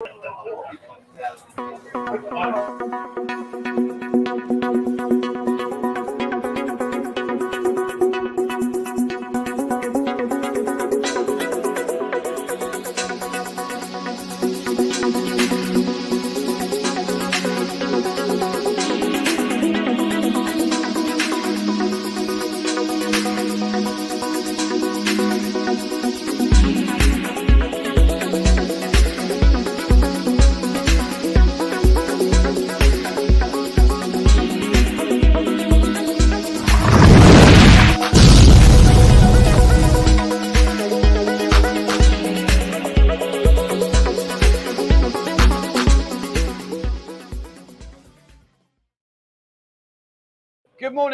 Thank you.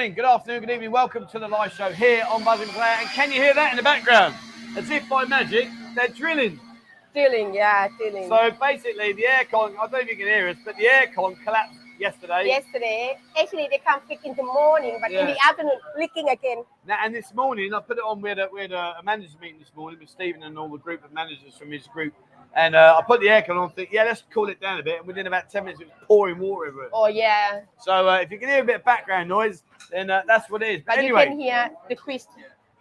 Morning, good afternoon, good evening. Welcome to the live show here on Buzzing Player. And can you hear that in the background? As if by magic, they're drilling. Drilling, yeah, drilling. So basically, the aircon, I don't know if you can hear us, but the aircon collapsed yesterday. Yesterday, actually, they come flick in the morning, but in the afternoon, flicking again. Now, and this morning, I put it on. We had, a, we had a, a managers meeting this morning with Stephen and all the group of managers from his group. And uh, I put the aircon on, think, yeah, let's cool it down a bit. And within about 10 minutes, it was pouring water over it. Oh, yeah. So uh, if you can hear a bit of background noise, then uh, that's what it is. But But anyway, you can hear the quiz.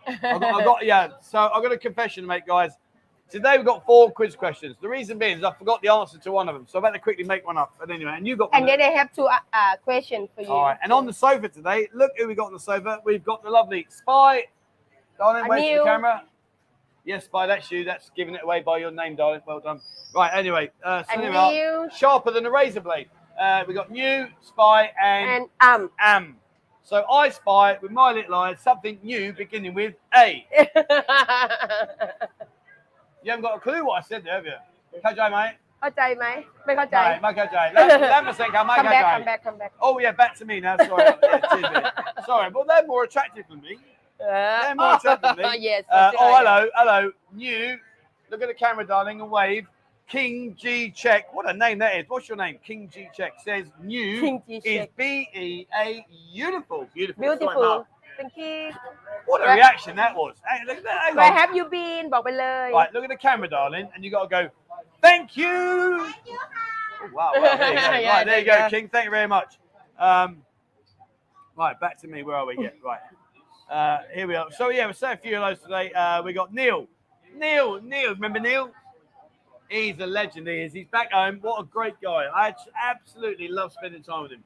I've got, I've got yeah. So I've got a confession to make, guys. Today we've got four quiz questions. The reason being is I forgot the answer to one of them, so I better quickly make one up. But anyway, and you got and then I have two uh, uh, questions for you. All right. And on the sofa today, look who we got on the sofa. We've got the lovely Spy. Darling, wait for Anil. the camera. Yes, by that shoe. That's giving it away by your name, darling. Well done. Right. Anyway, uh, so there sharper than a razor blade. Uh, we got new, spy, and, and um. am. So I spy with my little eyes something new beginning with A. you haven't got a clue what I said there, have you? How mate? Okay, mate. Make a day. Make a come back, Come back, come back. Oh, yeah, back to me now. Sorry. Sorry. but they're more attractive than me. Uh, yeah. Oh, yes. Uh, oh, hello, hello. New. Look at the camera, darling, and wave. King G Check. What a name that is. What's your name? King G Check says new is B E A. Beautiful. Beautiful. Beautiful. Thank you. What a where, reaction that was. Hey, look at that. Where on. have you been? But below. Right, look at the camera, darling, and you got to go, thank you. Oh, wow. Well, there you go, yeah, right, there you go King. Thank you very much. Um, right, back to me. Where are we? Yeah, right. Uh, here we are. So yeah, we'll say a few hellos today. Uh, we got Neil. Neil, Neil. Remember Neil? He's a legend. He is. He's back home. What a great guy. I absolutely love spending time with him.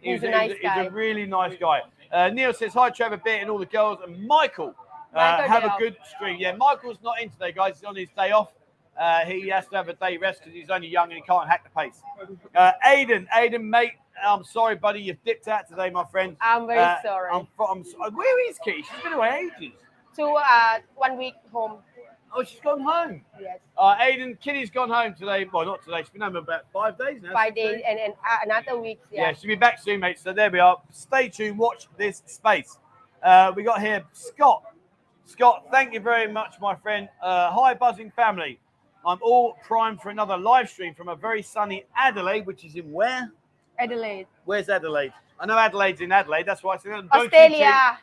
He's a nice he's guy. a really nice guy. Uh, Neil says hi, Trevor, Bit, and all the girls. And Michael, uh, Michael have a good stream. Yeah, Michael's not in today, guys. He's on his day off. Uh, he has to have a day rest because he's only young and he can't hack the pace. Uh, Aiden, Aiden, mate, I'm sorry, buddy. You've dipped out today, my friend. I'm very Uh, sorry I'm, I'm, where is Key? She's been away ages. to uh one week home Oh, she's gone home. yes Uh, Aiden, Kitty's gone home today. Well, not today. She's been home about five days now. five days and and uh, another week Yeah. yeah, she'll be back soon, mate. So there we are. Stay tuned. Watch this space. Uh, we got here Scott. Scott, thank you very much, my friend. Uh, hi, buzzing family. I'm all primed for another live stream from a very sunny Adelaide, which is in where? Adelaide. Where's Adelaide? I know Adelaide's in Adelaide. That's why I said Australia.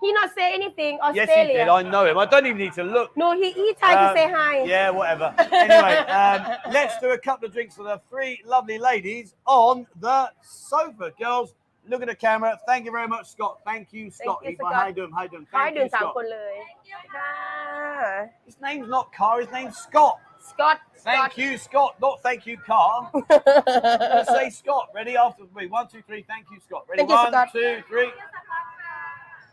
He not say anything. Australia. Yes, he did. I know him. I don't even need to look. No, he he tried um, to say um, hi. Yeah, whatever. anyway, um, let's do a couple of drinks for the three lovely ladies on the sofa, girls. Look at the camera. Thank you very much, Scott. Thank you, Scott. Thank you, Scott. How you doing? How you doing? Thank how you doing, Scott? His name's not Car. His name's Scott. Scott Thank you, Scott. Not thank you, Car. Scott Let's say Scott. Ready after three. One, two, three. Thank you, Scott. Ready? Thank you, One, Scott. two, three.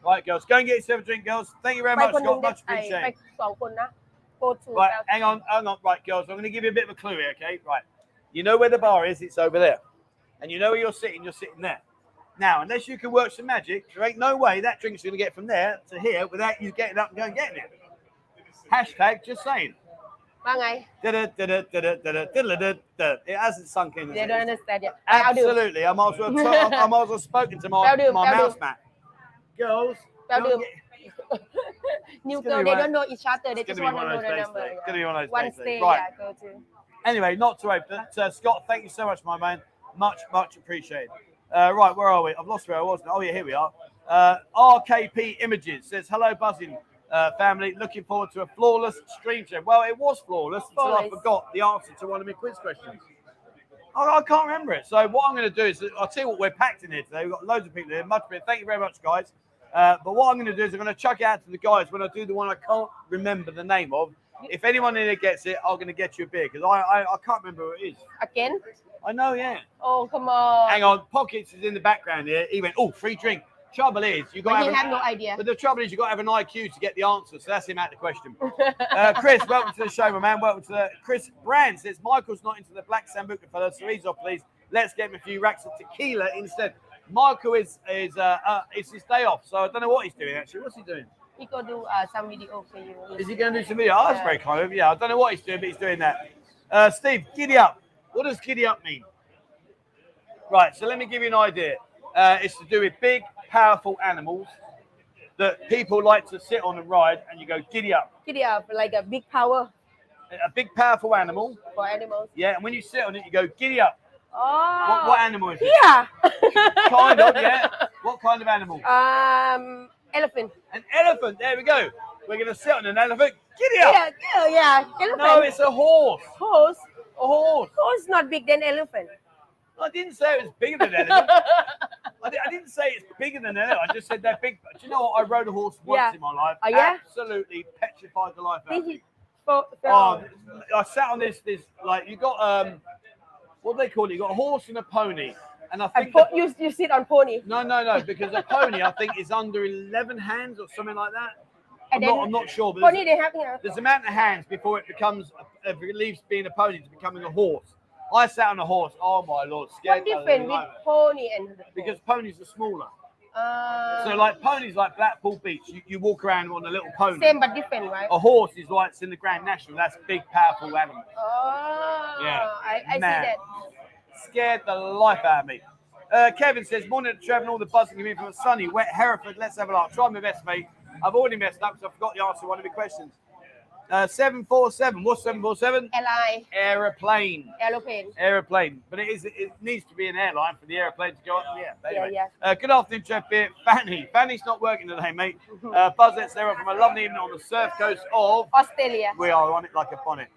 Right, girls. Go and get yourself a drink, girls. Thank you very ไป much, คนหนึง Scott. ได้ Much ไปไป appreciated. สองคนนะ go to Right, hang on, hang on. Right, girls, I'm going to give you a bit of a clue here, okay? Right. You know where the bar is, it's over there. And you know where you're sitting, you're sitting there. Now, unless you can work some magic, there ain't no way that drink's going to get from there to here without you getting up and going getting it. Hashtag just saying. It hasn't sunk in. They don't understand yet Absolutely. I might as well. I I might as well spoken to my mouse my mat. Girls. new girl they don't know each other they just want to know the number gonna be one of those day Anyway, not to worry. But uh, Scott, thank you so much, my man. Much, much appreciated. Uh, right, where are we? I've lost where I was. now. Oh yeah, here we are. Uh, RKP Images says hello, buzzing uh, family. Looking forward to a flawless stream show. Well, it was flawless until I forgot the answer to one of my quiz questions. I, I can't remember it. So what I'm going to do is, I'll tell you what, we're packed in here today. We've got loads of people here. Much better. Thank you very much, guys. Uh, but what I'm going to do is I'm going to chuck it out to the guys when I do the one I can't remember the name of. If anyone in here gets it, I'm going to get you a beer because I, I I can't remember who it is. Again? I know, yeah. Oh, come on. Hang on, Pockets is in the background here. He went, oh, free drink. Trouble is, you got But he have, had an, no idea. but the trouble is you got to have an IQ to get the answer. So that's him out the question. Uh, Chris, welcome to the show, my man. Welcome to the Chris Brand says Michael's not into the black sambuca fellow, so he's off, please. Let's get him a few racks of tequila instead. Michael is is uh, uh it's his day off, so I don't know what he's doing actually. What's he doing? he go do uh, some video for you. Is he going to do some video? Oh, that's very kind of him. Yeah, I don't know what he's doing, but he's doing that. Uh, Steve, giddy up. What does giddy up mean? Right, so let me give you an idea. Uh, it's to do with big, powerful animals that people like to sit on and ride, and you go giddy up. Giddy up, like a big power A big, powerful animal, for animals. yeah, and when you sit on it, you go giddy up. Oh. What, what animal is it? Yeah. Kind of, yeah. What kind of animal? Um, elephant. An elephant. There we go. We're going to sit on an elephant. Giddy up. Yeah, yeah, yeah. Elephant. No, it's a horse. horse. A horse. Horse not big than elephant. I didn't say it was bigger than elephant. I, I didn't say it's bigger than an elephant. I just said they're big. Do you know what? I rode a horse once Yeah. in my life. Oh, yeah? Absolutely petrified the life out of me. Oh. I sat on this. This like you got um, what do they call it? You got a horse and a pony, and I And think po- the- you, you sit on pony. no, no, no, because a pony I think is under eleven hands or something like that. I'm not, I'm not sure, but pony there's, they have here. there's a amount of hands before it becomes, uh, if it leaves being a pony to becoming a horse. I sat on a horse. Oh my lord, What scared. the different with life out of me. pony and Because ponies are smaller. uh, So like ponies like Blackpool Beach, you, you walk around on a little pony. same but different, right? A horse is like it's in the Grand National. That's big, powerful animal. Oh, Yeah. I, I see that. Scared the life out of me. Uh, Kevin says, morning to Trevor and all the buzzing coming in from sunny, wet Hereford. Let's have a laugh. Try my best, mate. I've already messed up because I forgot the answer to one of the questions. Uh, 747. What's 747? Li, Aeroplane. aeroplane. Aeroplane. But it is it needs to be an airline for the aeroplane to go up. Yeah, but Yeah, yeah. Uh, good afternoon, Jeff Beer. Fanny. Fanny's not working today, mate. Uh, Buzzettes, they're from a lovely evening on the surf coast of. Australia. We are on it like a bonnet.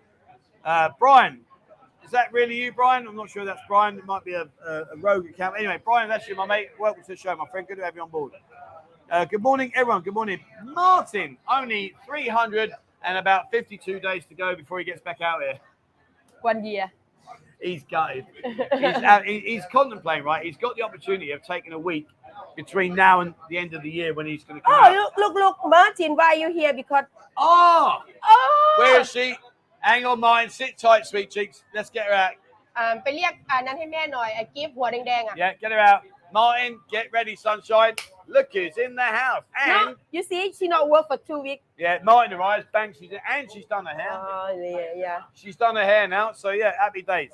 Uh, Brian, is that really you, Brian? I'm not sure that's Brian. It might be a, a, a rogue account. Anyway, Brian, that's you, my mate. Welcome to the show, my friend. Good to have you on board. Uh, good morning, everyone. Good morning, Martin. Only 300 and about 52 days to go before he gets back out here. One year. He's gutted. He's, out, he- he's contemplating, right? He's got the opportunity of taking a week between now and the end of the year when he's going to come Oh, out. look, look, look, Martin, why are you here? Because Oh, oh, where is she? Hang on, mine. Sit tight, sweet cheeks. Let's get her out. อ่าไปเรียกอ่านั้นให้แม่หน่อยไอ้กิฟต์หัวแดงๆอ่ะ Yeah, get her out. Martin, get ready, sunshine. Look who's in the house. And no, you see, she not work for two weeks. Yeah, mind her eyes, bang, she's in, and she's done her hair. Oh yeah, yeah. She's done her hair now, so yeah, happy days.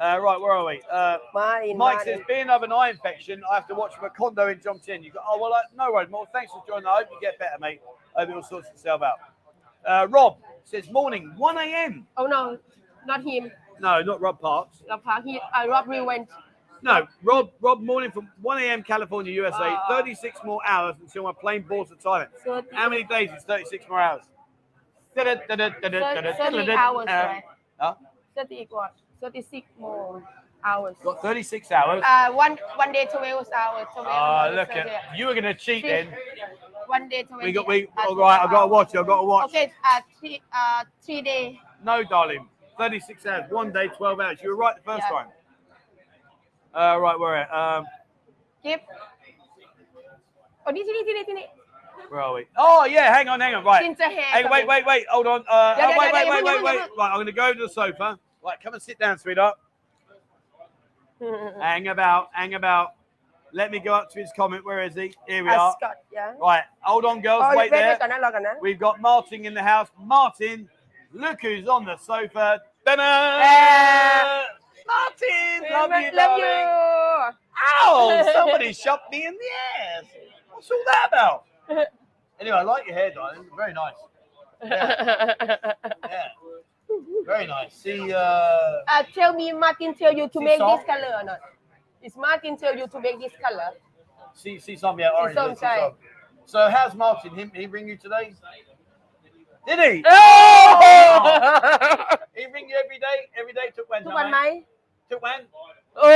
Uh, right, where are we? Uh, Martin, Mike Martin. says, being of an eye infection, I have to watch from a condo in Jomtien. You go, oh, well, uh, no worries, more. Thanks for joining. I hope you get better, mate. I hope it all sorts itself out. Uh, Rob says, morning, 1 a.m. Oh, no, not him. No, not Rob Parks. Rob Parks. He, uh, Rob Rew went no, Rob, Rob, morning from 1 a.m. California, USA. Ah. 36 more hours until my plane boards to Thailand. How many days is 36 more hours? 30 hours Uh, right huh? 30 what 36 more hours Got 36 hours. uh one one day 12 hours 12 Oh, hours, look 30. at you were going to cheat then. one day 12 We got, we, uh, all right, I've got to 12 watch, I've got to watch. okay uh three uh three day No, darling. 36 hours, one day, 12 hours. You were right the first Yeah. time. Uh, right, where are we? Um, Oh, this, this, this, this. Where are we? Oh yeah, hang on, hang on, right. Hey, wait, wait, wait, hold on. Uh, yeah, oh, yeah, wait, yeah, wait, wait, wait, wait. Right, I'm gonna go to the sofa. Right, come and sit down, sweetheart. hang about, hang about. Let me go up to his comment. Where is he? Here we are. Scott, yeah. Right, hold on, girls. Oh, wait, there. We've got Martin in the house. Martin, look who's on the sofa. Ta-da! Yeah. Martin, love you, love you darling. Ow! Somebody shot me in the ass. What's all that about? Anyway, I like your hair, darling. Very nice. Yeah, very nice. See, uh, uh, tell me Martin tell you to See make salt? this color or not is Martin tell you to make this color see, see some, yeah, orange. some yeah, see side. some. So, how's Martin? Him, he ring you today? Did he? โอ้ He ring you every day. Every day took when? ทุกวันไหม Took when? โอ้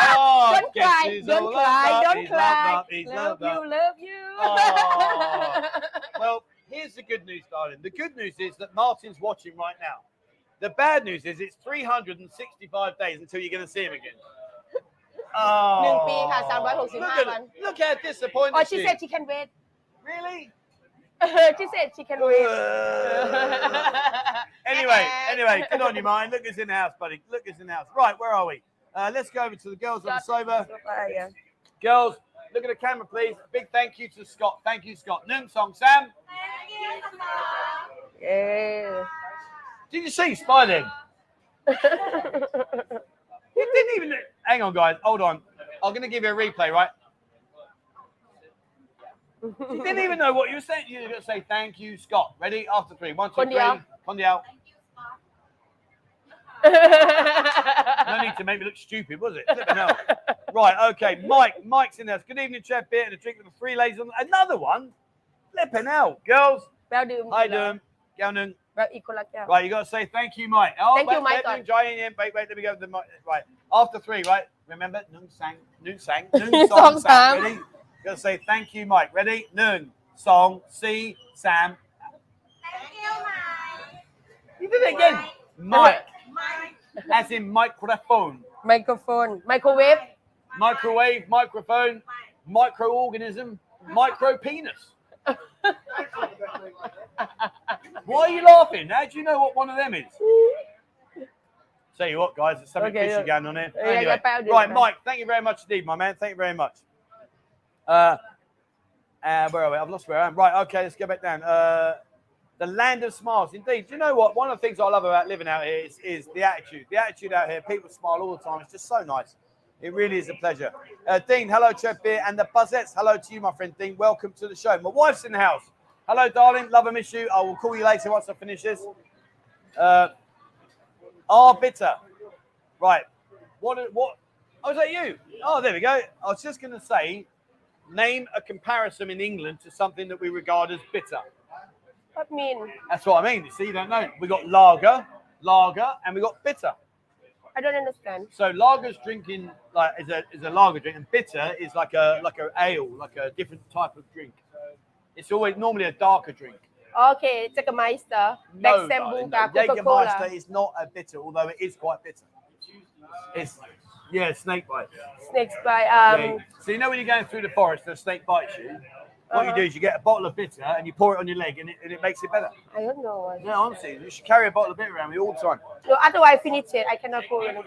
Oh, don't guess cry he's don't all cry loved up, don't he's loved cry up, he's love loved you up. love you Oh. Well, here's the good news, darling. The good news is that Martin's watching right now. The bad news is it's 365 days until you're going to see him again. หนึ่ง Oh, ปีค่ะ look 365 at, วัน look how disappointed oh she she is. said she can wait Really? she said she can wait anyway, anyway, good on you, Martin. Look who's in the house, buddy. Look who's in the house. Right, where are we? Uh, let's go over to the girls on the sofa. Girls, look at the camera, please. Big thank you to Scott. Thank you, Scott. Noon Song Sam. Yeah. Did you see Spider? You didn't even. Hang on, guys. Hold on. I'm going to give you a replay, right? You didn't even know what you were saying. You're going to say thank you, Scott. Ready? After three. One, two, Con three. Diao. out. No need to make me look stupid, was it? right, okay. Mike, Mike's in there. Good evening, Chef Beer, and a drink with three ladies on another one. Flipping out, girls. I do. Dum. Gownan. Right, you got to say thank you, Mike. Oh, thank wait, you, Mike. Joining in. Wait, wait, let me go. To the, right, after three, right? Remember, Noon Sang, Noon Sang, Noon Song Sang. Ready? Gonna say thank you, Mike. Ready? Noon. Song. C. Sam. Thank you, Mike. You did it again. Mike. Mike. As in microphone. Microphone. Microwave. Microwave. Microphone. Microorganism. Micro penis. Why are you laughing? How do you know what one of them is? Tell you what, guys, there's something okay, fishy yeah. going on here. Anyway, yeah, right, Mike, thank you very much indeed, my man. Thank you very much. Uh, uh, where are we? I've lost where I am. Right, okay, let's go back down. Uh, the land of smiles. Indeed, do you know what? One of the things I love about living out here is, is the attitude. The attitude out here, people smile all the time. It's just so nice. It really is a pleasure. Uh, Dean, hello, Chef Beer, and the Buzzettes. Hello to you, my friend Dean. Welcome to the show. My wife's in the house. Hello, darling. Love and miss you. I will call you later once I finish this. Uh, are bitter. Right. What? What? Oh, is that you? Oh, there we go. I was just going to say, Name a comparison in England to something that we regard as bitter. What mean? That's what I mean. You see, you don't know. We got lager, lager, and we got bitter. I don't understand. So lager's drinking like is a is a lager drink, and bitter is like a like a ale, like a different type of drink. It's always normally a darker drink. Okay, Jägermeister, no, no, no, Coca-Cola. Jägermeister is not a bitter, although it is quite bitter. It's yeah, snake bite. snakes by Yeah. um So you know when you're going through the forest and a snake bites you, what you do is you get a bottle of bitter and you pour it on your leg and it, and it makes it better. I don't know No, honestly, you should carry a bottle of bitter around with you all the time. no otherwise finish it I cannot pour it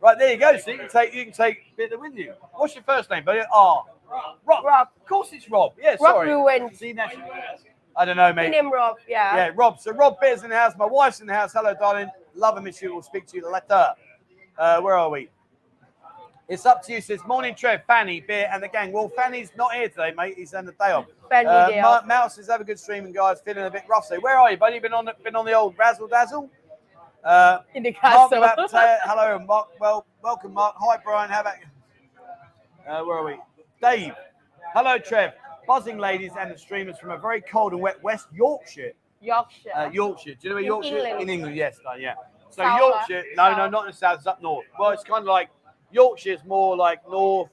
Right there you go. So you can take you can take bitter with you. What's your first name, buddy? Ah, Rob. Rob Of course it's Rob. Yeah, Rob sorry. Ruin See that? I don't know, mate. name Rob yeah Yeah, Rob. So Rob Beer's in the house. My wife's in the house. Hello, darling. Love and miss you. We'll speak to you later. Uh, where are we? It's up to you, sis. Morning, Trev, Fanny, Beer, and the gang. Well, Fanny's not here today, mate. He's on the day off. Fanny Uh, day Ma- off. Mouse says, have a good streaming, guys. Feeling a bit rough. So, where are you, buddy? Been on the, been on the old razzle dazzle? Uh, in the Mark castle Baptiste, hello, and Mark. Well, welcome, Mark. Hi, Brian. How about you? Uh, where are we? Dave. Hello, Trev. Buzzing ladies and the streamers from a very cold and wet West Yorkshire. Yorkshire Uh, Yorkshire. Do you know where Yorkshire? England. In England, yes, uh, yeah. So Yorkshire, no, no, not in the south. It's up north. Well, it's kind of like Yorkshire's more like north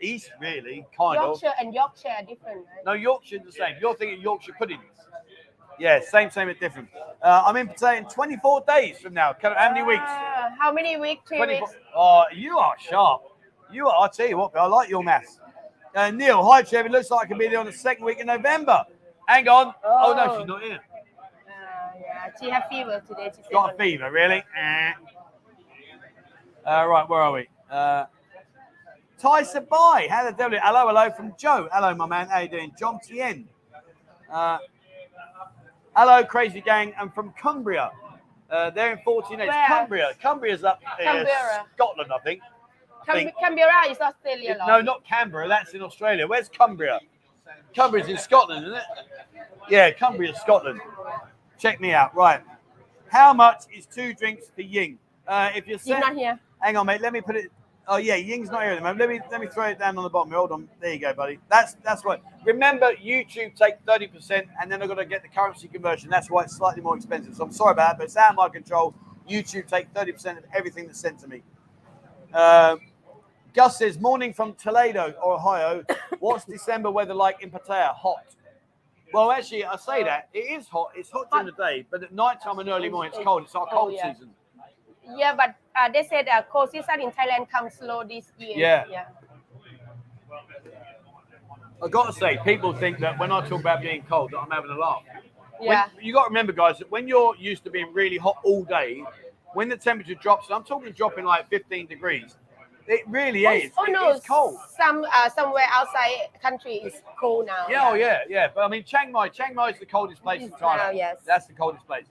east, really, kind of. Yorkshire and Yorkshire are different right? No, Yorkshire's the same. You're thinking Yorkshire puddings. Yeah, same, same, but different. Uh, I'm in Pattaya in 24 days from now. Can- How many weeks? Ah, how many weeks three 24. weeks Oh, you are sharp. You are. I tell you what, I like your maths. Uh, Neil, hi. It looks like I can be there on the second week in November. Hang on. Oh, no, Oh. she's not here. Ah, yeah she had fever today she Got a fever, really? Eh. Uh, right, where are we? Uh, Ty Sabai, how the devil? Hello, hello from Joe. Hello, my man. How you doing? John Tien. Uh, hello, crazy gang. I'm from Cumbria. Uh, they're in 14 days. Cumbria. Cumbria's up Canberra. Scotland, I think. Cam- think- Canberra is Australia No, not Canberra. That's in Australia. Where's Cumbria? Cumbria's in Scotland, isn't it? Yeah, Cumbria's Scotland. Check me out. Right. How much is two drinks for Ying? Uh, if you're You're not here hang on, mate. Let me put it. Oh yeah, Ying's not here at the moment. Let me let me throw it down on the bottom. here. Hold on. There you go, buddy. That's that's right. Remember, YouTube take thirty percent, and then I've got to get the currency conversion. That's why it's slightly more expensive. So I'm sorry about that, but it's out of my control. YouTube take thirty percent of everything that's sent to me. Um, Gus says, "Morning from Toledo, Ohio. What's December weather like in Pattaya? Hot." Well, actually, I say that it is hot. It's hot during the day, but at night time and early morning, it's cold. It's our cold yeah. season. Yeah, but uh, they said uh, cold season in Thailand comes slow this year. Yeah. Yeah. I got to say, people think that when I talk about being cold, that I'm having a laugh. When- Yeah. you got to remember, guys, that when you're used to being really hot all day, when the temperature drops, and I'm talking dropping like 15 degrees, it really Oh, is. oh It- no, it's cold. some uh, somewhere outside country is cold now. Yeah, oh yeah, yeah. But I mean, Chiang Mai, Chiang Mai is the coldest place in Thailand. now, yes. That's the coldest place.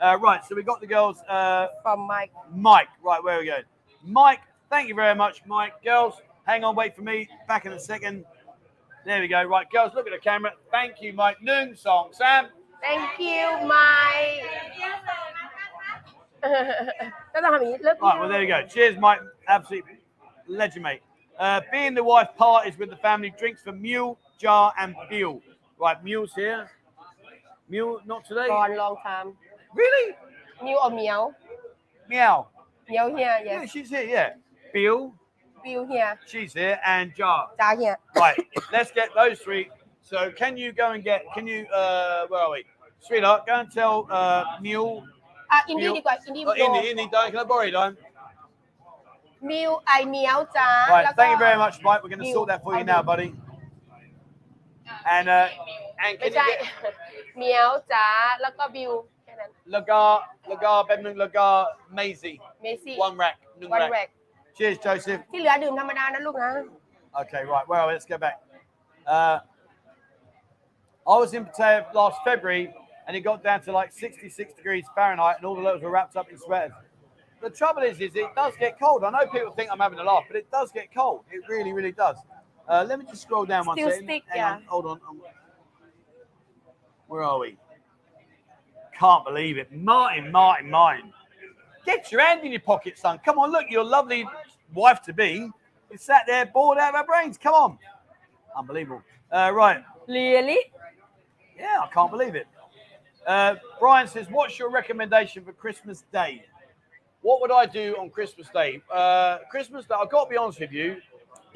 Uh, right, so we got the girls uh, from Mike. Mike, right, where are we going? Mike, thank you very much, Mike. Girls, hang on, wait for me. Back in a second. There we go. Right, girls, look at the camera. Thank you, Mike. Noon song, Sam. Thank you, Mike. right, well, there you go. Cheers, Mike. Absolutely legend, mate. Uh, being the wife parties with the family, drinks for Mule, Jar, and Bill. Right, Mule's here. Mule, not today. For a long time. Really? ำมิวเอาเหมียว Meow. เหมียวเฮีย Yeah, yes she's here, yeah. Bill, วิวเฮีย she's here, and Jar. จ้าเฮีย Right, let's get those three. So, can you go and get, can you, uh, where are we? Sweetheart, go and tell uh, Mule. อ่ะอินดี้ดีกว่าอินดี้ Oh, Indy, Indy, don't, can I borrow you, don't? มิวไอเหมียวจ้า Right, แล้วก็ thank you very much, Mike. We're going to Bill, sort that for you I'll now, do. buddy. And, uh, and ไม่ can you ใช่ get, เหมียวจ้าแล้วก็บิวแค่นั้น Lagar, Lagar, Bedman, Lagar, Maisie. เมซี่ One rack. Nung วัน rack. แรก Cheers, Joseph. ที่เหลือดื่มธรรมดานะลูกนะ Okay, right. Well, let's go back. Uh, I was in Pattaya last February and it got down to like 66 degrees Fahrenheit and all the locals were wrapped up in sweaters. The trouble is, is it does get cold. I know people think I'm having a laugh, but it does get cold. It really, really does. Uh, let me just scroll down one Still second. stick, Hang yeah. on, hold on. Um, Where are we? Can't believe it. Martin, Martin, Martin. Get your hand in your pocket, son. Come on, look, your lovely wife to be is sat there bored out of her brains. Come on. Unbelievable. Uh, right. really Yeah, I can't believe it. Uh, Brian says, What's your recommendation for Christmas Day? What would I do on Christmas Day? Uh, Christmas Day, I've got to be honest with you.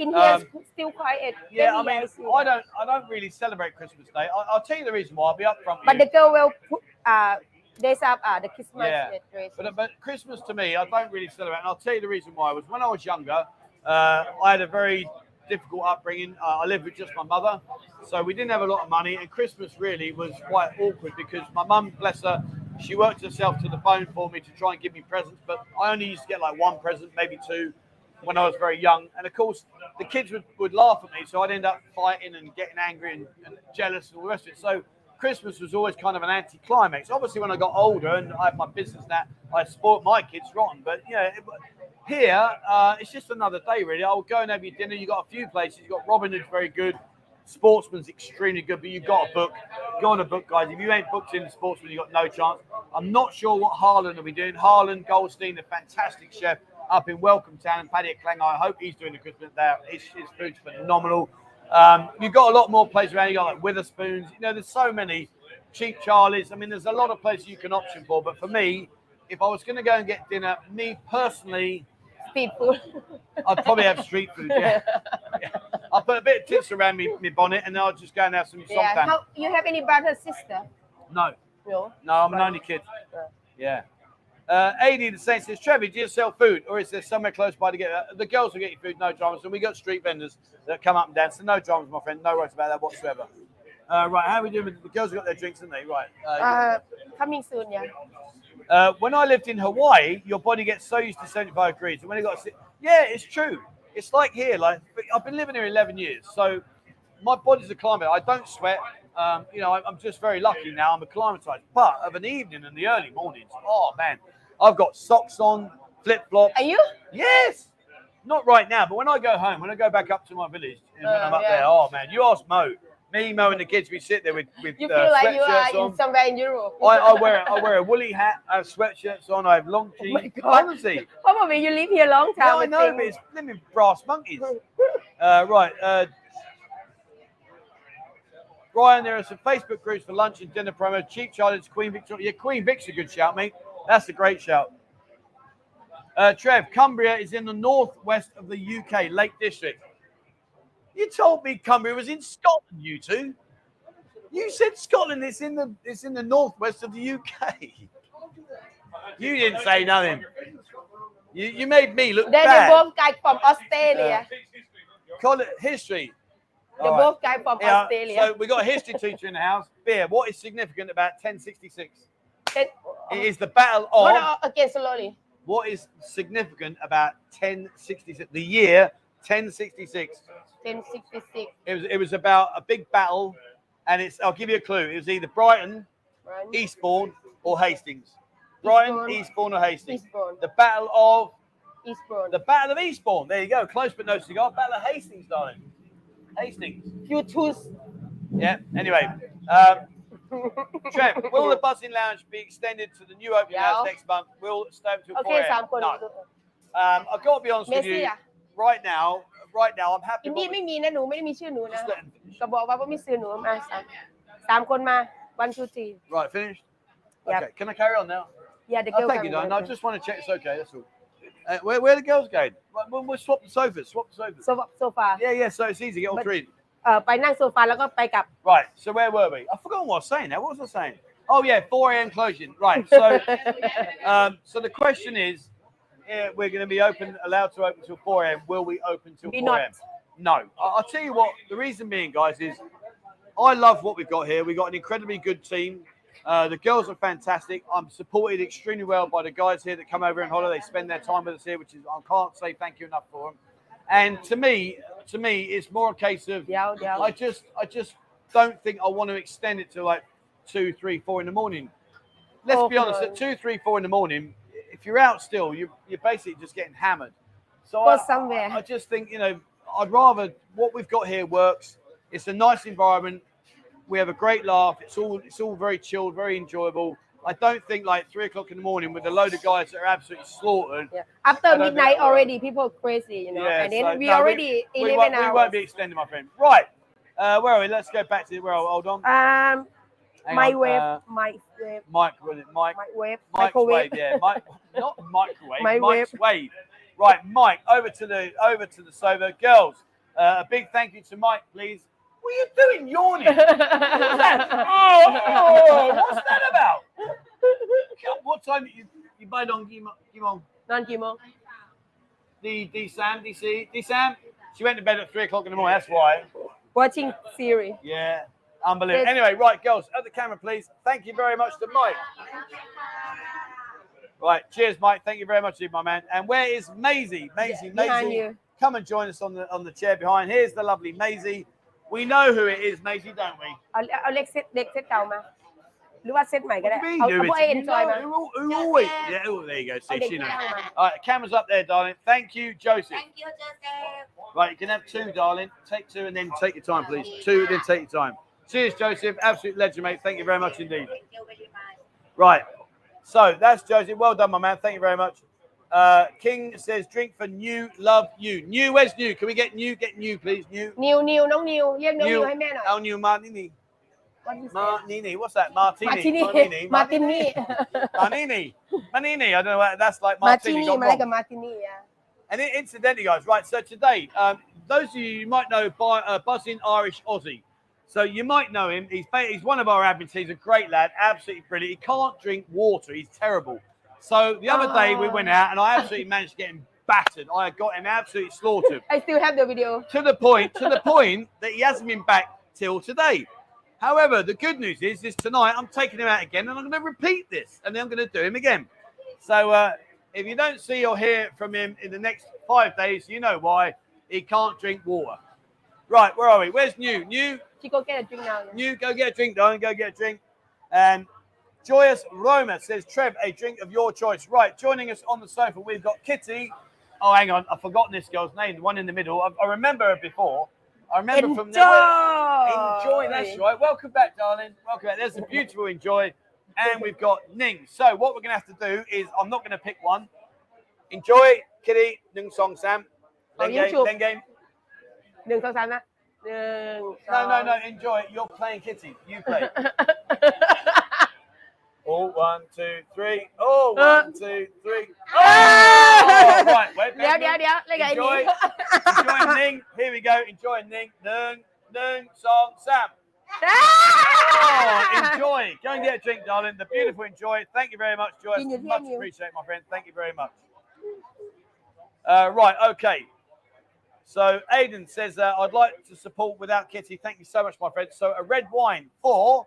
In here Um, still quiet Yeah, I mean. I don't, I don't really celebrate Christmas Day. I, I'll tell you the reason why. I'll be upfront. but you. the girl will put uh dress up uh the Christmas Yeah. dress But, but Christmas to me, I don't really celebrate. And I'll tell you the reason why. Was when I was younger, uh, I had a very difficult upbringing. Uh, I lived with just my mother, so we didn't have a lot of money. And Christmas really was quite awkward because my mum, bless her, she worked herself to the bone for me to try and give me presents. But I only used to get like one present, maybe two, when I was very young. And of course, the kids would, would laugh at me, so I'd end up fighting and getting angry and, and jealous and all the rest of it. So Christmas was always kind of an anti-climax. Obviously, when I got older and I had my business now, I spoilt my kids rotten. But yeah, it, here uh, it's just another day really. I'll go and have your dinner. You got a few places. You got Robin Hood's very good. Sportsman's extremely good, but you've got a book. Go on a book, guys. If you ain't booked in Sportsman, you've got no chance. I'm not sure what Harlan will be doing. Harlan Goldstein, a fantastic chef up in Welcome Town and Pattaya Klang. I hope he's doing the Christmas there. His, his food's phenomenal. Um, you've got a lot more places around. You've got like Wetherspoons. You know, there's so many cheap Charlies. I mean, there's a lot of places you can option for. But for me, if I was going to go and get dinner, me personally, food I'd probably have street food. Yeah, yeah. I'll put a bit of tips around me, me bonnet, and then I'll just go and have some yeah how you have any brother sister No, no no, I'm an only kid. Yeah. Uh, AD the Saint says, Trevor, do you sell food or is there somewhere close by to get uh, The girls will get you food, no dramas. And we got street vendors that come up and dance. So no dramas, my friend. No worries about that whatsoever. Uh, right, how are we doing? with- The girls have got their drinks, haven't they? Right. Uh, uh coming soon yeah Uh, when I lived in Hawaii, your body gets so used to 75 degrees. And when it got, yeah, it's true. It's like here. Like I've been living here 11 years, so my body's acclimated. I don't sweat. Um, you know, I'm just very lucky now. I'm acclimatized. But of an evening and the early mornings, oh man, I've got socks on, flip flops. are you Yes. Not right now, but when I go home, when I go back up to my village, and when Uh, I'm up yeah. there, oh man, you ask Mo. Me, Mo, and the kids, we sit there with with You uh, feel like you are sweatshirts in somewhere in Europe. I, I wear I wear a woolly hat, I have sweatshirts on, I have long jeans. Oh my. God. Honestly, Probably you live here a long time. I I know, think. but it's living brass monkeys. Uh, right, uh, Ryan, there are some Facebook groups for lunch and dinner promo. Cheap Charlotte's Queen Victoria. Yeah, Queen Vic's a good shout, mate. That's a great shout. Uh, Trev, Cumbria is in the northwest of the UK, Lake District. You told me Cumbria was in Scotland, you two. You said Scotland. is in the it's in the northwest of the UK. You didn't say nothing. You, you made me look They they bad. both guys from Australia. Call it history. They All right. both guys from Yeah, Australia. so we got a history teacher in the house. Beer, what is significant about 1066? Then- It is the battle Hold of. on, again slowly. What is significant about 1066? The year 1066. 1066. It was it was about a big battle, and it's. I'll give you a clue. It was either Brighton, Right? Eastbourne, or Hastings. Brighton, Eastbourne. Eastbourne, or Hastings. Eastbourne. The battle of Eastbourne. the Battle of Eastbourne. There you go. Close but no cigar. Battle of Hastings, darling. Hastings. You choose. Yeah. Anyway, um, Trev, will the buzzing lounge be extended to the new opening Yeah. hours next month? Will it stay until 4 Okay, a.m.? สามคน No. Um, I've got to be honest เม with ซี่ you. อ่ะ Right now, right now, I'm happy. อิน with ดี้ what ไม่มีนะหนูไม่ได้มีชื่อหนู we- นะ Just let him finish. ก็บอกว่าไม่มีชื่อหนูมาสามสามคนมา one two three Right, finished. Yep. Okay, can I carry on now? yeah the Oh, girl thank you, come. Don. I just want to check it's okay. That's all. Uh, where, where are the girls going? Right, we'll, we'll swap the sofas. Swap the sofas. โซฟาโซฟา Yeah, yeah. So it's easy. Get all But- three. เอ่อไปนั่งโซฟาแล้วก็ไปกลับ Right. So where were we? I forgot what I was saying. Now, what was I saying? Oh yeah, 4 a.m. closing. Right. So, um, so the question is, uh, we're going to be open, allowed to open till 4 a.m. Will we open till Be 4 not. a.m.? No. I- I'll tell you what. The reason being, guys, is I love what we've got here. We've got an incredibly good team. Uh, the girls are fantastic. I'm supported extremely well by the guys here that come over and holiday, spend their time with us here, which is I can't say thank you enough for them. And to me, to me, it's more a case of yeah, yeah. I just, I just don't think I want to extend it to like two, three, four in the morning. Let's oh, be honest, no. at two, three, four in the morning, if you're out still, you, you're basically just getting hammered. So or I, somewhere. I, I just think you know, I'd rather what we've got here works. It's a nice environment. We have a great laugh. It's all it's all very chilled, very enjoyable. I don't think like three o'clock in the morning with a load of guys that are absolutely slaughtered. Yeah. After I don't think midnight already people are crazy you know Yeah, and then so- we no, already We 11 won't, we won't be extending, my friend. Right. Uh, where are we? Let's go back to where hold on. um Hang on, microwave uh, microwave it Mike? microwave Microwave, microwave yeah, Mike, not microwave, Microwave. Mike's wave. Right, Mike, over to the over to the sofa, girls. Uh, a big thank you to Mike, please. What are you doing yawning? what's that? Oh, oh, what's that about? what time did you, you buy Don Gimon? Don Gimon. D, D Sam, DC, D Sam. She went to bed at three o'clock in the morning. That's why. Watching Siri. Yeah, unbelievable. Anyway, right, girls, at the camera, please. Thank you very much to Mike. Right, cheers, Mike. Thank you very much, my man. And where is Maisie? Maisie, yeah, Maisie, come and join us on the on the chair behind. Here's the lovely Maisie. We know who it is, Maisie, don't we? เอาเอาเล็กเซตเด็กเซตเก่ามา หรือว่าเซตใหม่ก็ What ได้ do you mean, เอา do เอา it? พวกเอ็น You จอยมา know, who, who always, yeah, oh, there you go. เอา See, เด็ก she ที่ knows. ข้างมา All right, camera's up there, darling. Thank you, Joseph. Thank you, Joseph. Right, you can have two, darling. Take two and then take your time, please. Two, then take your time. Cheers, Joseph. Absolute legend, mate. Thank you very much indeed. Thank you very much. Right. So that's Joseph. Well done, my man. Thank you very much. Uh, King says, drink for new, love you. New, where's new? Can we get new? Get new, please. New. New, new, no new. Yeah, no new. new. Hey, man. Our new Martini. What Martini. What's that? Martini. Martini. Martini. Martini. Martini. Martini. I don't know. That's like Martini. Martini. Like a Martini. Yeah. And incidentally, guys, right? So today, um, those of you, you might know by uh, buzzing Irish Aussie. So you might know him. He's he's one of our admins. He's a great lad, absolutely brilliant. He can't drink water. He's terrible. So the other day we went out and I absolutely managed to get him battered. I got him absolutely slaughtered I still have the video to the point to the point that he hasn't been back till today. However, the good news is, is tonight I'm taking him out again and I'm going to repeat this and then I'm going to do him again. So uh, if you don't see or hear from him in the next five days, you know why he can't drink water. Right, where are we? Where's New? New, she go get a drink now New, go get a drink, darling. Go get a drink. And Joyous Roma says, Trev, a drink of your choice. Right, joining us on the sofa, we've got Kitty. Oh, hang on, I've forgotten this girl's name, the one in the middle. I, I remember her before. I remember enjoy! from the. Enjoy, that's right. Welcome back, darling. Welcome back. There's a beautiful enjoy. And we've got Ning. So, what we're going to have to do is, I'm not going to pick one. Enjoy, Kitty, Ning Song Sam. Oh, then game, then game. Ning Song Sam. No, no, no. Enjoy. You're playing Kitty. You play. Oh, one, two, three. Oh, one, two, three. Oh, right. Wait, เดี๋ยว wait, เดี๋ยว wait. เดี๋ยวเล่นกับไอ้นี่ Enjoy. Enjoy Ning. Here we go. Enjoy Ning. Ning, Ning, Song, Sam. Oh, enjoy. Go and get a drink, darling. The beautiful enjoy. Thank you very much, Joyce. Can you hear Much me? appreciated, my friend. Thank you very much. Uh, right, okay. So Aidan says, uh, I'd like to support without Kitty. Thank you so much, my friend. So a red wine for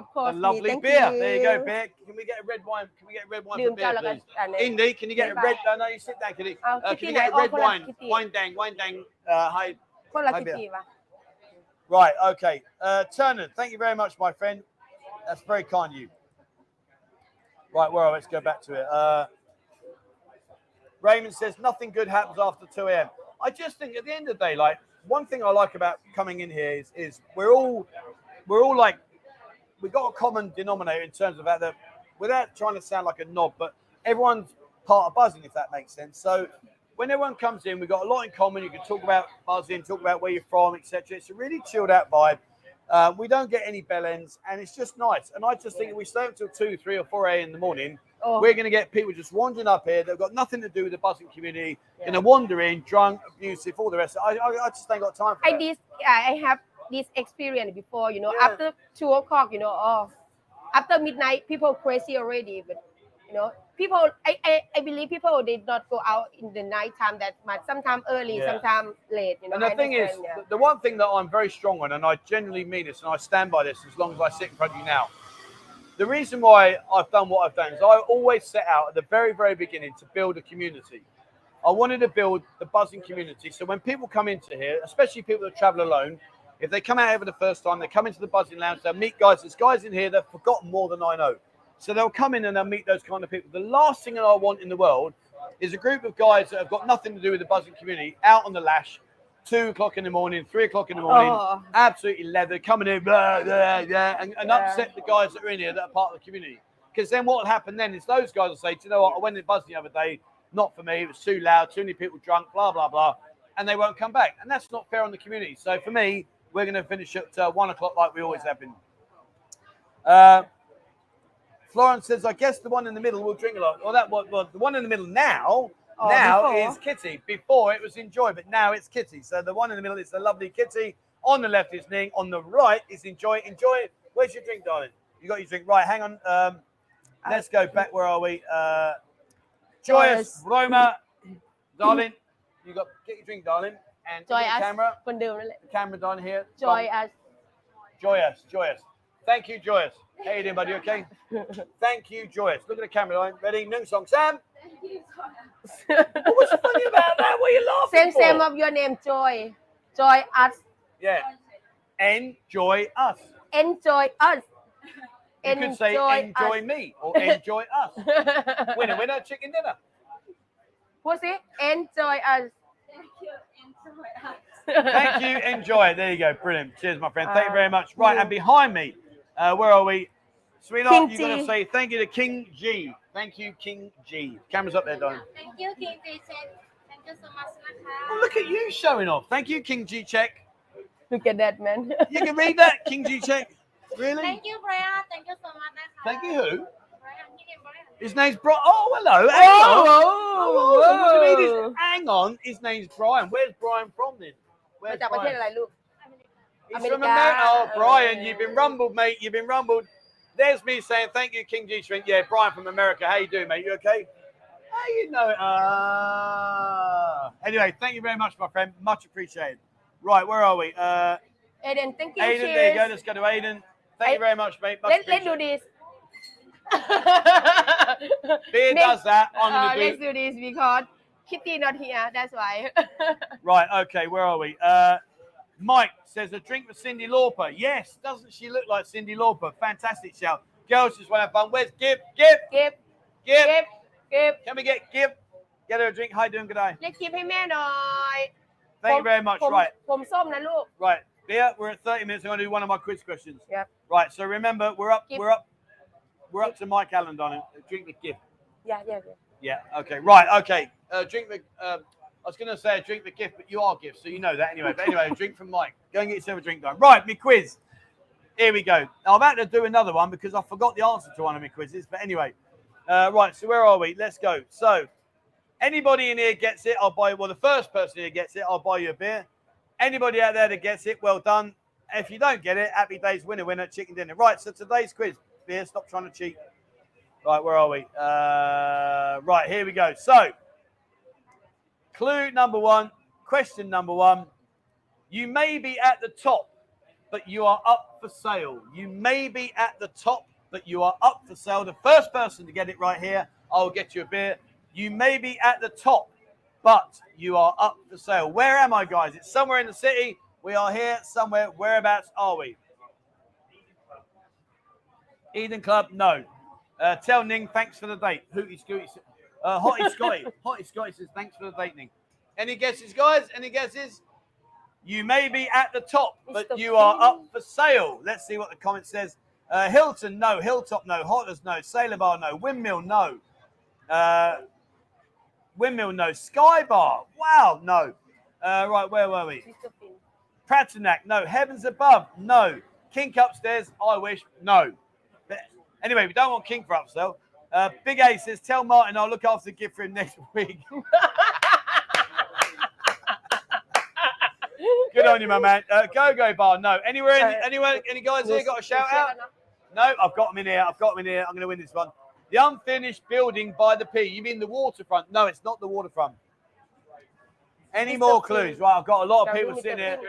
of a course lovely thank beer. you. There you go, beer. Can we get a red wine? Can we get a red wine ดื่ for มเจ้า beer, แล้วก็ please? อันนี้ Indy, can you get a Bye-bye. red? No, no, you sit down, Kitty. Oh, Uh, Kitty can you get a night. red Oh, wine? Kitty. Wine dang, wine dang. Uh, hi. คนละ Hi, คิต Beer. ตี้ปะ Right, okay. Uh, Turner, thank you very much, my friend. That's very kind of you. Right, well, let's go back to it. Uh, Raymond says nothing good happens after 2 a.m. I just think at the end of the day, like one thing I like about coming in here is, is we're all we're all like we've got a common denominator in terms of that, that without trying to sound like a knob, but everyone's part of buzzing, if that makes sense. So when everyone comes in, we've got a lot in common. You can talk about buzzing, talk about where you're from, etc. It's a really chilled out vibe. Uh, we don't get any bell ends, and it's just nice. And I just think if we stay up till two, three, or four a.m. in the morning, โอ้ we're going to get people just wandering up here. They've got nothing to do with the buzzing community. Yeah. Going to wander in, drunk, abusive, all the rest. I, I, I just ain't got time for I that. this I have this experience before you know Yeah. after two o'clock you know oh after midnight people crazy already but you know people I, I I believe people did not go out in the night time that much sometimes early Yeah. sometimes late you know And the I thing is, yeah. the- the one thing that I'm very strong on, and I genuinely mean this, and I stand by this as long as I sit in front of you now. The reason why I've done what I've done is I always set out at the very, very beginning to build a community. I wanted to build the buzzing community. So when people come into here, especially people that travel alone, if they come out here for the first time, they come into the buzzing lounge, they'll meet guys. There's guys in here that have forgotten more than I know. So they'll come in and they'll meet those kind of people. The last thing that I want in the world is a group of guys that have got nothing to do with the buzzing community out on the lash, two o'clock in the morning, three o'clock in the morning, Oh. absolutely leather, coming in, blah, blah, blah, and, and Yeah. upset the guys that are in here that are part of the community. Because then what will happen then is those guys will say, Do you know what, I went in buzzing the other day, not for me, it was too loud, too many people drunk, blah, blah, blah, and they won't come back. And that's not fair on the community. So for me, we're going to finish at uh, one o'clock like we always have been. Uh, Florence says, I guess the one in the middle will drink a lot. Well, that well, the one in the middle now, Oh, now before? is Kitty. Before it was Enjoy, but now it's Kitty. So the one in the middle is the lovely Kitty. On the left is Ning. On the right is Enjoy. Enjoy. Where's your drink, darling? You got your drink. Right, hang on. Um, let's go back. Where are we? Uh, Joyous, Joyous. Roma, darling. You got get your drink, darling And Joy look at the us. camera. คนเดิมนั่นแหละ The camera down here. joy us Joyous, joyous. Thank you, joyous. How you doing, buddy? You Okay. Thank you, joyous. Look at the camera line. Ready? Nung song. Sam. What was funny about that? What are you laughing same for? same of your name joy joy us Yeah. Enjoy us. enjoy us You could say enjoy us me or enjoy us. Winner, winner, chicken dinner. พูดสิ enjoy us Thank you. Enjoy us. Thank you. Enjoy. It. There you go. Brilliant. Cheers, my friend. Thank you Uh, very much. Right, you- and behind me, uh, where are we? Sweetheart, King you got to say thank you to King G. Thank you, King G. Camera's up there, darling. Thank you, King Jason. Thank you so much, Naka. Oh, look at you showing off. Thank you, King G. Check. look at that man You can read that, King G. Check. Really? Thank you, Brian. Thank you so much, Thank you, who? Brian. He named Brian. His name's Brian. Oh, hello. Hang on. oh, Oh, so look at me, this- whoa. Hang on. His name's Brian. Where's Brian from then? มา Where's จากประเทศ Brian? อะไรลูก He's America. from America. Oh, Brian, Uh, you've been rumbled, mate. You've been rumbled. There's me saying thank you, King G String. Yeah, Brian from America. How you doing, mate? You okay? How you know it? Ah. Anyway, thank you very much, my friend. Much appreciated. Right, where are we? Uh, Aiden thank you Aiden, there you go. cheers Let's go to Aiden. Thank you I- very much, mate. Much let let's do appreciated. this Beer does that. I'm gonna let's uh, do. this because Kitty not here. That's why. Right. Okay. Where are we? Uh, Mike says a drink with Cyndi Lauper. Yes. Doesn't she look like Cyndi Lauper? Fantastic shout. Girls just want to have fun. Where's Gib? Gib. Give, Gib. give, give. Can we get Gib? Get her a drink. Hi. doing? Good day. เรียกกิฟให้แม่หน่อยผ Thank you very much. ผม Right. ผมส้มนะลูก Right. Beer. We're at 30 minutes. I'm gonna do one of my quiz questions. Yep. Right. So remember, we're up. Gib. We're up we're up to Mike Allen on it. Uh, drink gift. Yeah, yeah, yeah. Yeah. Okay. Right. Okay. Uh, drink the. Uh, I was going to say a drink the gift, but you are gift, so you know that anyway. But anyway, a drink from Mike. Go and get yourself a drink done. Right, me quiz. Here we go. I'm about to do another one because I forgot the answer to one of my quizzes. But anyway, uh, right. So where are we? Let's go. So anybody in here gets it, I'll buy. Well, the first person here gets it, I'll buy you a beer. Anybody out there that gets it, well done. If you don't get it, happy days, winner, winner, chicken dinner. Right. So today's quiz. Beer, stop trying to cheat. Right, where are we? Uh, right, here we go. So, clue number one, question number one. You may be at the top, but you are up for sale. You may be at the top, but you are up for sale. The first person to get it right here, I'll get you a beer. You may be at the top, but you are up for sale. Where am I, guys? It's somewhere in the city. We are here somewhere. Whereabouts are we? Eden Club? No. Uh, tell Ning thanks for the date. Hooty Scooty. Uh, Hottie Scotty. Hottie Scotty says thanks for the date, Ning. Any guesses, guys? Any guesses? You may be at the top, but Mr. you are up for sale. Let's see what the comment says. Uh, Hilton, no. Hilltop, no. Hotters, no. Sailor Bar, no. Windmill, no. Uh, Windmill, no. Sky Bar, wow, no. Uh, right, where were we? Pratinac, no. Heavens Above, no. Kink Upstairs, I wish, no. Anyway, we don't want Kink for upsell. Uh, Big A says, tell Martin I'll look after the gift for him next week. Good on you, my man. Uh, Go Go Bar, no. Anywhere, in, anywhere, any guys here got a shout out? No, I've got them in here. I've got them in here. I'm going to win this one. The unfinished building by the P. You mean the waterfront? No, it's not the waterfront. Any Mr. more P. clues? Right, I've got a lot of people sitting here.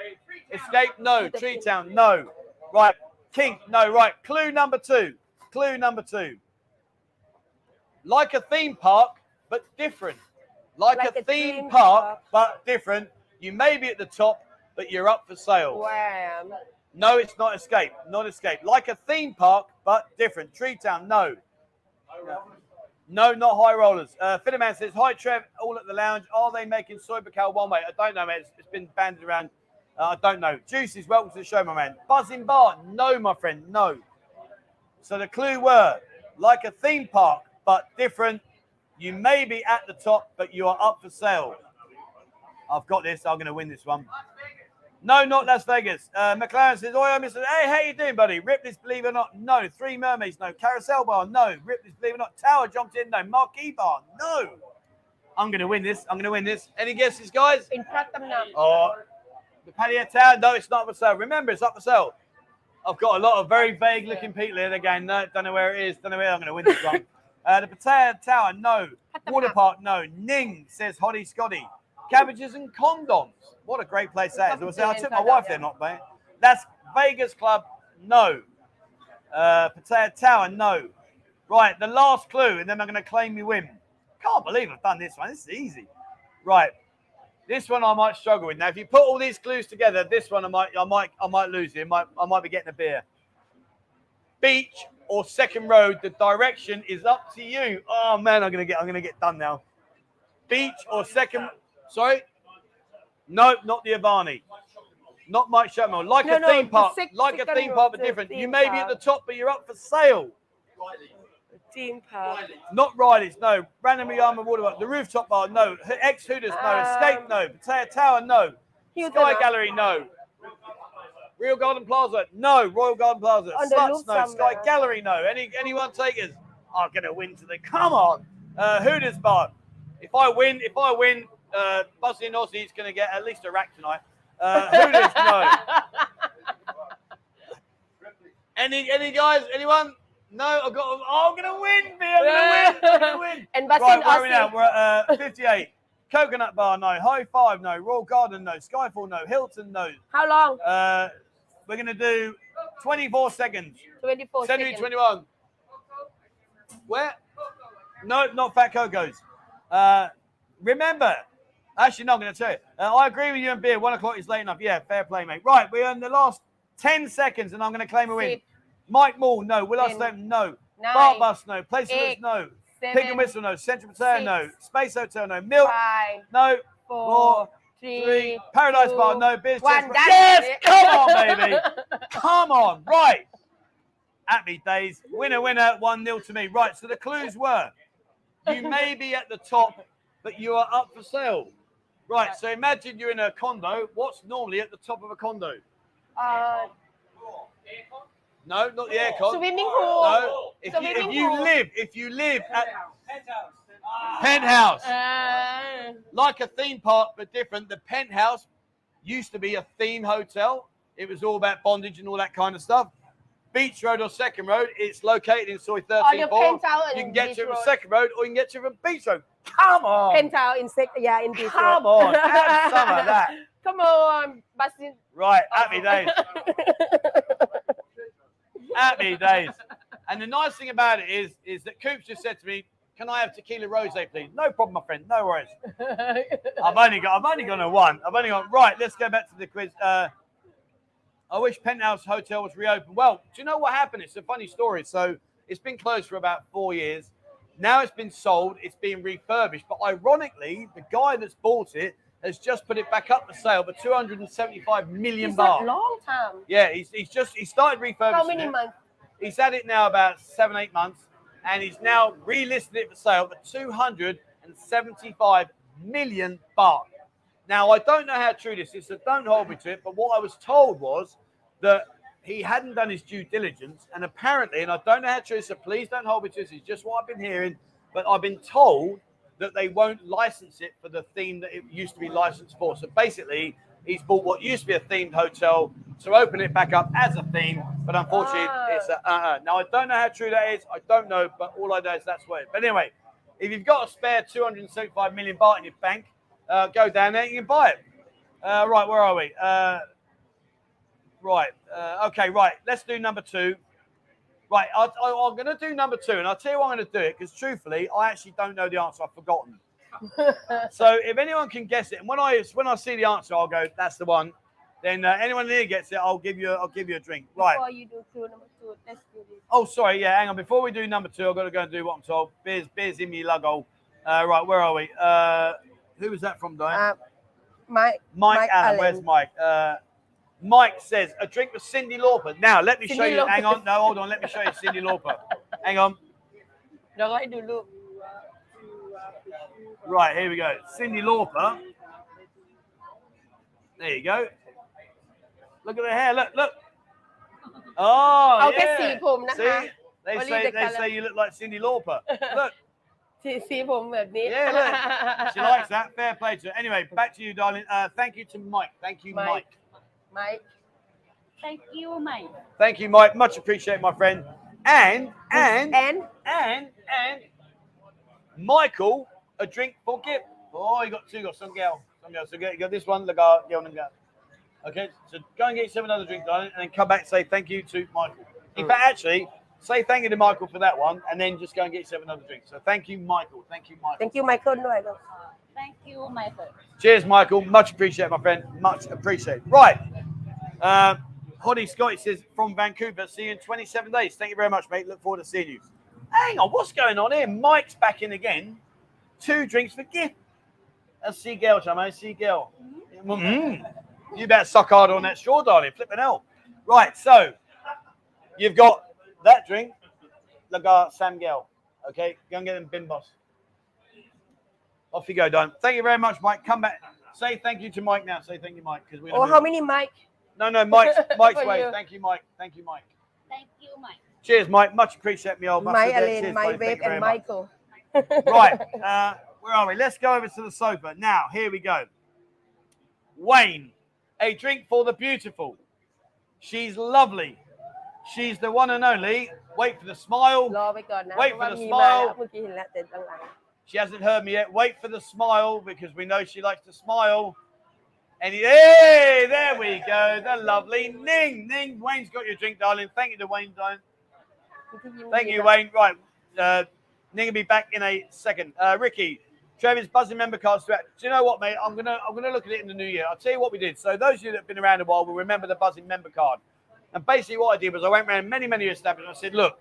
Escape? No. Tree Town? No. Right. Kink? No. Right. Clue number two. Clue number two. Like a theme park, but different. Like, Like a, a theme, theme park, park. but different. You may be at the top, but you're up for sale. Where I am. No, it's not Escape. Not Escape. Like a theme park, but different. Tree Town? No. No, not High Rollers. Uh, Finnerman says, Hi, Trev, all at the lounge. Are they making Soi Buakhao one way? I don't know, man. It's, it's been banded around. Uh, I don't know. Juices, welcome to the show, my man. Buzzing Bar? No, my friend, no. So the clue word, like a theme park, but different. You may be at the top, but you are up for sale. I've got this. I'm going to win this one. No, not Las Vegas. Uh, McLaren says, "Oh, Mr. Hey, how you doing, buddy? Ripley's Believe It or Not, no. Three Mermaids, no. Carousel Bar, no. Ripley's Believe It or Not. Tower jumped in, no. Marquee Bar, no. I'm going to win this. I'm going to win this. Any guesses, guys? In Pratamnak. Oh, the Palio Tower. No, it's not for sale. Remember, it's up for sale. I've got a lot of very vague looking people here. They're going, no, don't know where it is. Don't know where I'm going to win this one. Uh, the Patio Tower, no. Water Park, no. Ning says Hottie Scotty. Cabbages and condoms. What a great place that is. I, took my wife there, not bad. That's Vegas Club, no. Uh, Pattaya Tower, no. Right, the last clue, and then I'm going to claim you win. Can't believe I've done this one. This is easy. Right, this one I might struggle with. Now, if you put all these clues together, this one I might, I might, I might lose it. I might, I might be getting a beer. Beach or second road, the direction is up to you. Oh man, I'm gonna get, I'm gonna get done now. Beach or second, sorry, no, not the Avani, not Mike Sherman. Like No, a no, theme the park, like a theme park, but different. You may be at the top, but you're up for sale. Dean Pub. Not Riley's, no. Randomly Yama Waterworks. The rooftop bar, no. Ex Hooters, no. Escape, no. Pattaya Tower, no. Sky Gallery, no. Real Garden Plaza, no. Royal Garden Plaza, Sluts, no. Sky. Gallery, no. Any anyone takers are gonna win today. Come on, uh, Hooters bar. If I win, if I win, uh, and and is gonna get at least a rack tonight. Uh, Hooters, no. any any guys? Anyone? No, I've got. Oh, I'm gonna win, B. I'm gonna win. I'm gonna win. and Basin Right, where are we now? We're at uh, 58. Coconut Bar, no. High Five, no. Royal Garden, no. Skyfall, no. Hilton, no. how long Uh, we're going to do 24 seconds. 24 Century seconds 21. Where? No, not Fat Coco's. Uh, remember, actually, no, I'm going to tell you. Uh, I agree with you and Beer. One o'clock is late enough. Yeah, fair play, mate. Right, we're in the last 10 seconds, and I'm going to claim a win. Mike Moore, no. Will. Stone, no. nine Bart Bus, no. Place eight, no. Pig seven and Whistle, no. Central Pattaya, no. Space Hotel, no. Milk, five no. four Four, three, three. Paradise Bar, no business. one. Yes, come on, baby. Come on, right. Happy days. Winner, winner, 1 0 to me. Right, so the clues were you may be at the top, but you are up for sale. Right, so imagine you're in a condo. What's normally at the top of a condo? Uh, No, not the aircon. swimming pool. No, if you, if Swimming you pool. live, if you live at penthouse, Uh, like a theme park but different. The penthouse used to be a theme hotel. It was all about bondage and all that kind of stuff. Beach Road or Second Road, it's located in Soi 13. on the penthouse You can get Beach to it from Road. Second Road or you can get to it from Beach Road. Come on. Penthouse in sec- yeah in Beach Come Road. on. Have some of that. Come on, Basin. Right, happy days. Happy days. And the nice thing about it is, is that Coops just said to me, "Can I have tequila rose, please?" No problem, my friend. No worries. I've only got, I've only gone a one. I've only got right. Let's go back to the quiz. Uh, I wish Penthouse Hotel was reopened. Well, do you know what happened? It's a funny story. So it's been closed for about four years. Now it's been sold. It's being refurbished. But ironically, the guy that's bought it has just put it back up for sale for 275 million baht. long time. Yeah, he's, he's just he started refurbishing How many it. months? He's had it now about seven, eight months, and he's now relisted it for sale for 275 million baht. Now, I don't know how true this is, so don't hold me to it, but what I was told was that he hadn't done his due diligence, and apparently, and I don't know how true, so please don't hold me to this, it's just what I've been hearing, but I've been told that they won't license it for the theme that it used to be licensed for. So basically, he's bought what used to be a themed hotel to open it back up as a theme, but unfortunately, Ah. it's a uh-uh. Now, I don't know how true that is. I don't know, but all I know is that's what it. But anyway, if you've got a spare 275 million baht in your bank, uh, go down there, and you can buy it. Uh, right, where are we? Uh, right, uh, okay, right. Let's do number two. Right, I, I, I'm going to do number two, and I'll tell you why I'm going to do it because truthfully, I actually don't know the answer. I've forgotten. so if anyone can guess it, and when I when I see the answer, I'll go, "That's the one." Then uh, anyone here gets it, I'll give you I'll give you a drink. Right. Before you do clue number two, let's do this. Oh, sorry. Yeah, hang on. Before we do number two, I've got to go and do what I'm told. Beers, beers in me luggo. Uh, right, where are we? Uh, who was that from, Diane? Uh, Mike. Mike, Mike Allen. Allen. Where's Mike? Mike says a drink with Cyndi Lauper. Now let me Cyndi show you. Lauper. Hang on, no, hold on. Let me show you Cyndi Lauper. Hang on. Right here we go. Cyndi Lauper. There you go. Look at her hair. Look, look. Oh, I'll yeah. See, they Only say they say you look like Cyndi Lauper. Look. สีสีผมแบบนี้ Yeah, look. She likes that. Fair play to her. Anyway, back to you, darling. Uh, thank you to Mike. Thank you, Mike. Mike. Mike. Thank you, Mike. Thank you, Mike. Much appreciated, my friend. And and and and and Michael, a drink for Gip. Oh, you got two, got some girl, some girl. So get you got this one, the girl, girl, and girl. Okay, so go and get yourself another drink, darling, and then come back and say thank you to Michael. In fact, actually, say thank you to Michael for that one, and then just go and get yourself another drink. So thank you, Michael. Thank you, Michael. Thank you, Michael. No, I don't. Thank you Michael Cheers, Michael. Much appreciated, my friend. Much appreciated. Right. Uh, Hottie Scotty says from Vancouver. See you in 27 days. Thank you very much, mate. Look forward to seeing you. Hang on, what's going on here? Mike's back in again. Two drinks for gift. A seagull, Chamo. Seagull. Mm. You better suck hard on that straw, darling. Flipping hell. Right, so you've got that drink, Lagar Sam Gale. Okay, go and get them bin boss. Off you go, Dome. Thank you very much, Mike. Come back. Say thank you to Mike now. Say thank you, Mike, because we. Or how many, Mike? No, no, Mike's Mike's way. Thank you, Mike. Thank you, Mike. Thank you, Mike. Cheers, Mike. Much appreciate me old mike Elaine, my babe, and Michael. right, uh, where are we? Let's go over to the sofa now. Here we go. Wayne, a drink for the beautiful. She's lovely. She's the one and only. Wait for the smile. Wait for the smile. She hasn't heard me yet. Wait for the smile because we know she likes to smile. And he, hey, there we go. The lovely Ning. Ning, Wayne's got your drink, darling. Thank you to Wayne, darling. Thank you, Wayne. Right. Uh, Ning will be back in a second. Uh, Ricky, Trevor's buzzing member cards. Do you know what, mate? I'm gonna I'm gonna look at it in the new year. I'll tell you what we did. So those of you that have been around a while will remember the buzzing member card. And basically what I did was I went around many, many establishments. I said, look,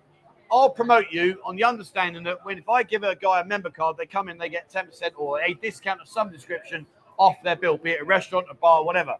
I'll promote you on the understanding that when if I give a guy a member card, they come in, they get 10% or a discount of some description off their bill, be it a restaurant, a bar, whatever.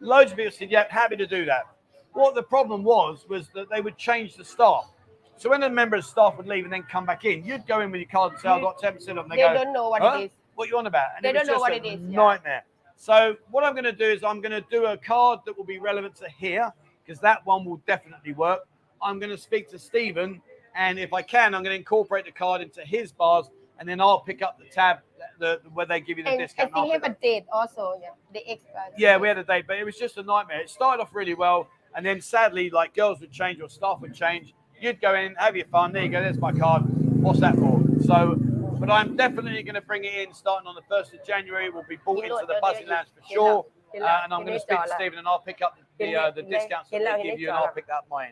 Loads of people said, "Yeah, happy to do that." What the problem was was that they would change the staff. So when a member of staff would leave and then come back in, you'd go in with your card and say, "I've got ten percent off." And they, They go, don't know what "Huh? it is. What you on about? And They don't know what it is, yeah. Nightmare. So what I'm going to do is I'm going to do a card that will be relevant to here because that one will definitely work. I'm going to speak to Stephen, and if I can, I'm going to incorporate the card into his bars, and then I'll pick up the tab the, the where they give you the And discount. think I'll have a date also. Yeah, the expert. yeah, we had a date, but it was just a nightmare. It started off really well, and then sadly, like girls would change or staff would change. You'd go in, have your fun. There you go. There's my card. What's that for? So, but I'm definitely going to bring it in starting on the first of January. We'll be bought into the buzzin lounge for sure. Uh, and I'm going to speak to Stephen, and I'll pick up the uh, the discounts that they give you, and I'll pick up my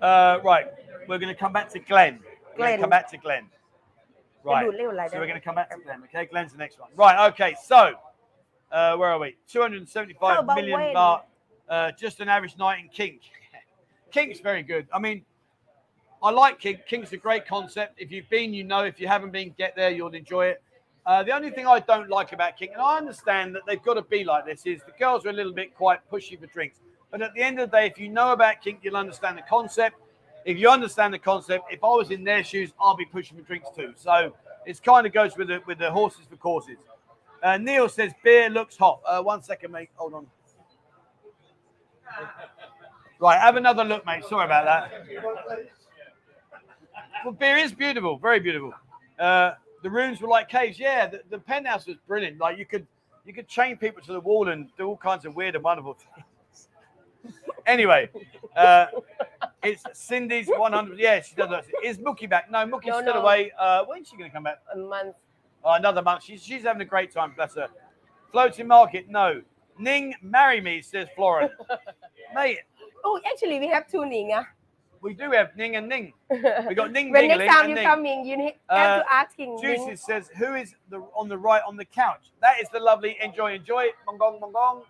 uh, right, we're going to come back to Glenn. Glenn. Come back to Glenn. Right. So we're going to come back to Glenn. Okay, Glenn's the next one. Right. Okay. So uh, where are we? Two hundred seventy-five million when? baht. Uh, just an average night in Kink. Kink's very good. I mean, I like Kink. Kink's a great concept. If you've been, you know. If you haven't been, get there. You'll enjoy it. Uh, the only thing I don't like about Kink, and I understand that they've got to be like this, is the girls are a little bit quite pushy for drinks. But at the end of the day, if you know about Kink, you'll understand the concept. If you understand the concept, if I was in their shoes, I'll be pushing for drinks too. So it kind of goes with the with the horses for courses. Uh, Neil says beer looks hot. Uh, one second, mate. Hold on. Right, have another look, mate. Sorry about that. Well, beer is beautiful, very beautiful. Uh, the rooms were like caves. Yeah, the, the penthouse was brilliant. Like you could you could chain people to the wall and do all kinds of weird and wonderful things. Anyway, uh, it's Cindy's 100. Yeah, she does. Is Mookie back? No, Mookie's No, still no. away. Uh, when's she going to come back? a month Oh, another month. She's, she's having a great time, bless her. Floating market, no. Ning, marry me, says Florin. Mate, oh actually we have two Ning ah we do have Ning and Ning. We got Ning when Dingling next time and you Ning. coming you ne- Uh, have to asking Ning Juices says, who is the on the right on the couch? That is the lovely Enjoy Enjoy. Mongong Mongong.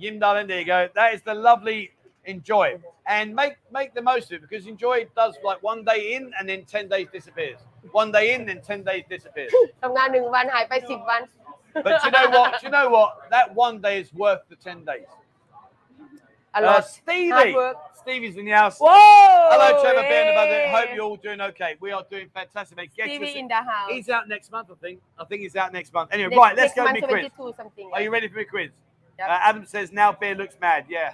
Yim darling, there you go. That is the lovely Enjoy. And make make the most of it because Enjoy does like one day in and then 10 days disappears. One day in, then 10 days disappears. ทำงานหนึ่งวันหายไปสิบวัน But you know what? Do you know what? That one day is worth the 10 days. อร่อย Uh, Stevie. Hard work. Stevie's in the house. Whoa! Hello, Trevor Ben. About it. Yay. Hope you're all doing okay. We are doing fantastic, mate. Get Stevie to in the house. He's out next month, I think. I think he's out next month. Anyway, Next- right, let's next go to month, me quiz. 22 something. Are you ready for me quiz? Yep. Uh, Adam says now beer looks mad. Yeah,